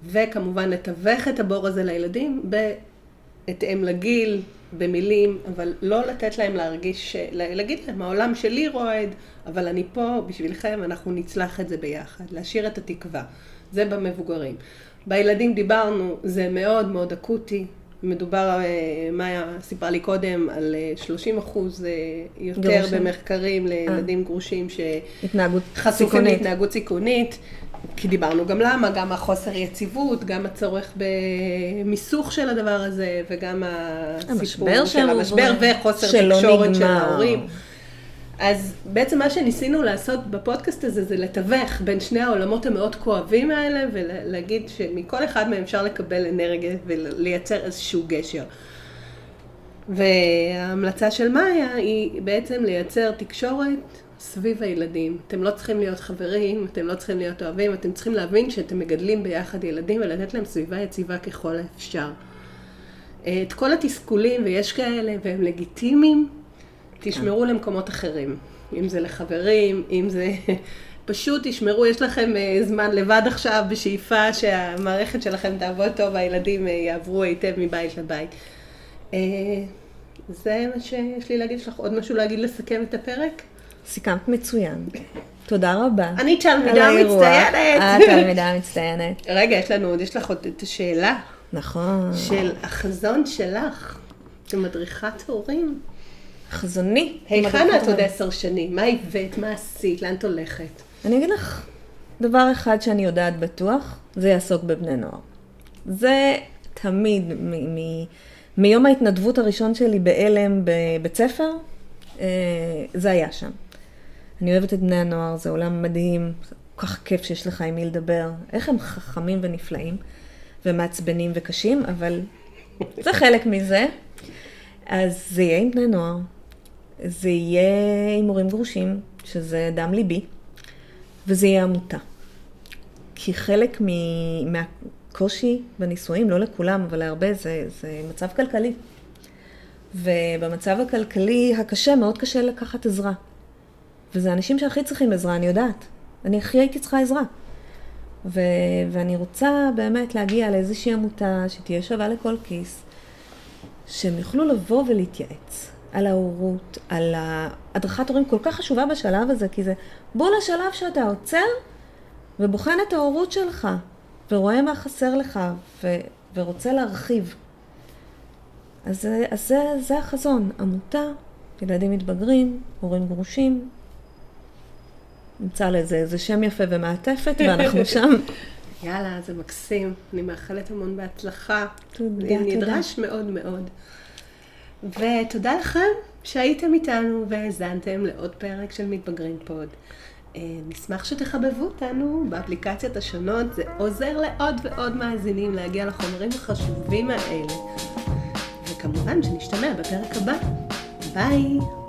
וכמובן לתווך את הבור הזה לילדים בהתאם לגיל, במילים, אבל לא לתת להם להרגיש, להגיד להם, העולם שלי רועד, אבל אני פה בשבילכם, אנחנו נצלח את זה ביחד, להשאיר את התקווה. זה במבוגרים. בילדים דיברנו, זה מאוד מאוד אקוטי, מדובר, אה, מאיה סיפרה לי קודם, על 30 אה, אחוז אה, יותר גרושים. במחקרים לילדים 아. גרושים שחשופים להתנהגות סיכונית, כי דיברנו גם למה, גם החוסר יציבות, גם הצורך במיסוך של הדבר הזה, וגם הסיפור של המשבר וחוסר תקשורת של ההורים. אז בעצם מה שניסינו לעשות בפודקאסט הזה זה לתווך בין שני העולמות המאוד כואבים האלה ולהגיד שמכל אחד מהם אפשר לקבל אנרגיה ולייצר איזשהו גשר. וההמלצה של מאיה היא בעצם לייצר תקשורת סביב הילדים. אתם לא צריכים להיות חברים, אתם לא צריכים להיות אוהבים, אתם צריכים להבין שאתם מגדלים ביחד ילדים ולתת להם סביבה יציבה ככל האפשר. את כל התסכולים, ויש כאלה, והם לגיטימיים, תשמרו למקומות אחרים. אם זה לחברים, אם זה... פשוט תשמרו, יש לכם אה, זמן לבד עכשיו בשאיפה שהמערכת שלכם תעבוד טוב והילדים אה, יעברו היטב מבית לבית. אה, זה מה שיש לי להגיד, יש לך עוד משהו להגיד לסכם את הפרק? סיכמת מצוין. תודה רבה. אני תלמידה מצטיינת. את תלמידה מצטיינת. רגע, יש לנו עוד, יש לך עוד את השאלה. נכון. של החזון שלך, כמדריכת הורים. חזוני. היכן את עוד עשר שנים? מה הבאת? מה עשית? לאן את הולכת? אני אגיד לך, דבר אחד שאני יודעת בטוח, זה יעסוק בבני נוער. זה תמיד, מ- מ- מיום ההתנדבות הראשון שלי בעלם בבית ספר, אה, זה היה שם. אני אוהבת את בני הנוער, זה עולם מדהים, כל כך כיף שיש לך עם מי לדבר. איך הם חכמים ונפלאים, ומעצבנים וקשים, אבל זה חלק מזה. אז זה יהיה עם בני נוער, זה יהיה עם הורים גרושים, שזה דם ליבי, וזה יהיה עמותה. כי חלק מ- מהקושי בנישואים, לא לכולם, אבל להרבה, זה, זה מצב כלכלי. ובמצב הכלכלי הקשה, מאוד קשה לקחת עזרה. וזה האנשים שהכי צריכים עזרה, אני יודעת. אני הכי הייתי צריכה עזרה. ו- ואני רוצה באמת להגיע לאיזושהי עמותה שתהיה שווה לכל כיס, שהם יוכלו לבוא ולהתייעץ על ההורות, על הדרכת הורים כל כך חשובה בשלב הזה, כי זה בוא לשלב שאתה עוצר ובוחן את ההורות שלך, ורואה מה חסר לך, ו- ורוצה להרחיב. אז, אז זה, זה החזון, עמותה, ילדים מתבגרים, הורים גרושים. נמצא לזה איזה שם יפה ומעטפת, ואנחנו שם. יאללה, זה מקסים. אני מאחלת המון בהצלחה. תודה, זה נדרש מאוד מאוד. ותודה לכם שהייתם איתנו והאזנתם לעוד פרק של מתבגרים פוד. אה, נשמח שתחבבו אותנו באפליקציות השונות, זה עוזר לעוד ועוד מאזינים להגיע לחומרים החשובים האלה. וכמובן שנשתמע בפרק הבא. ביי!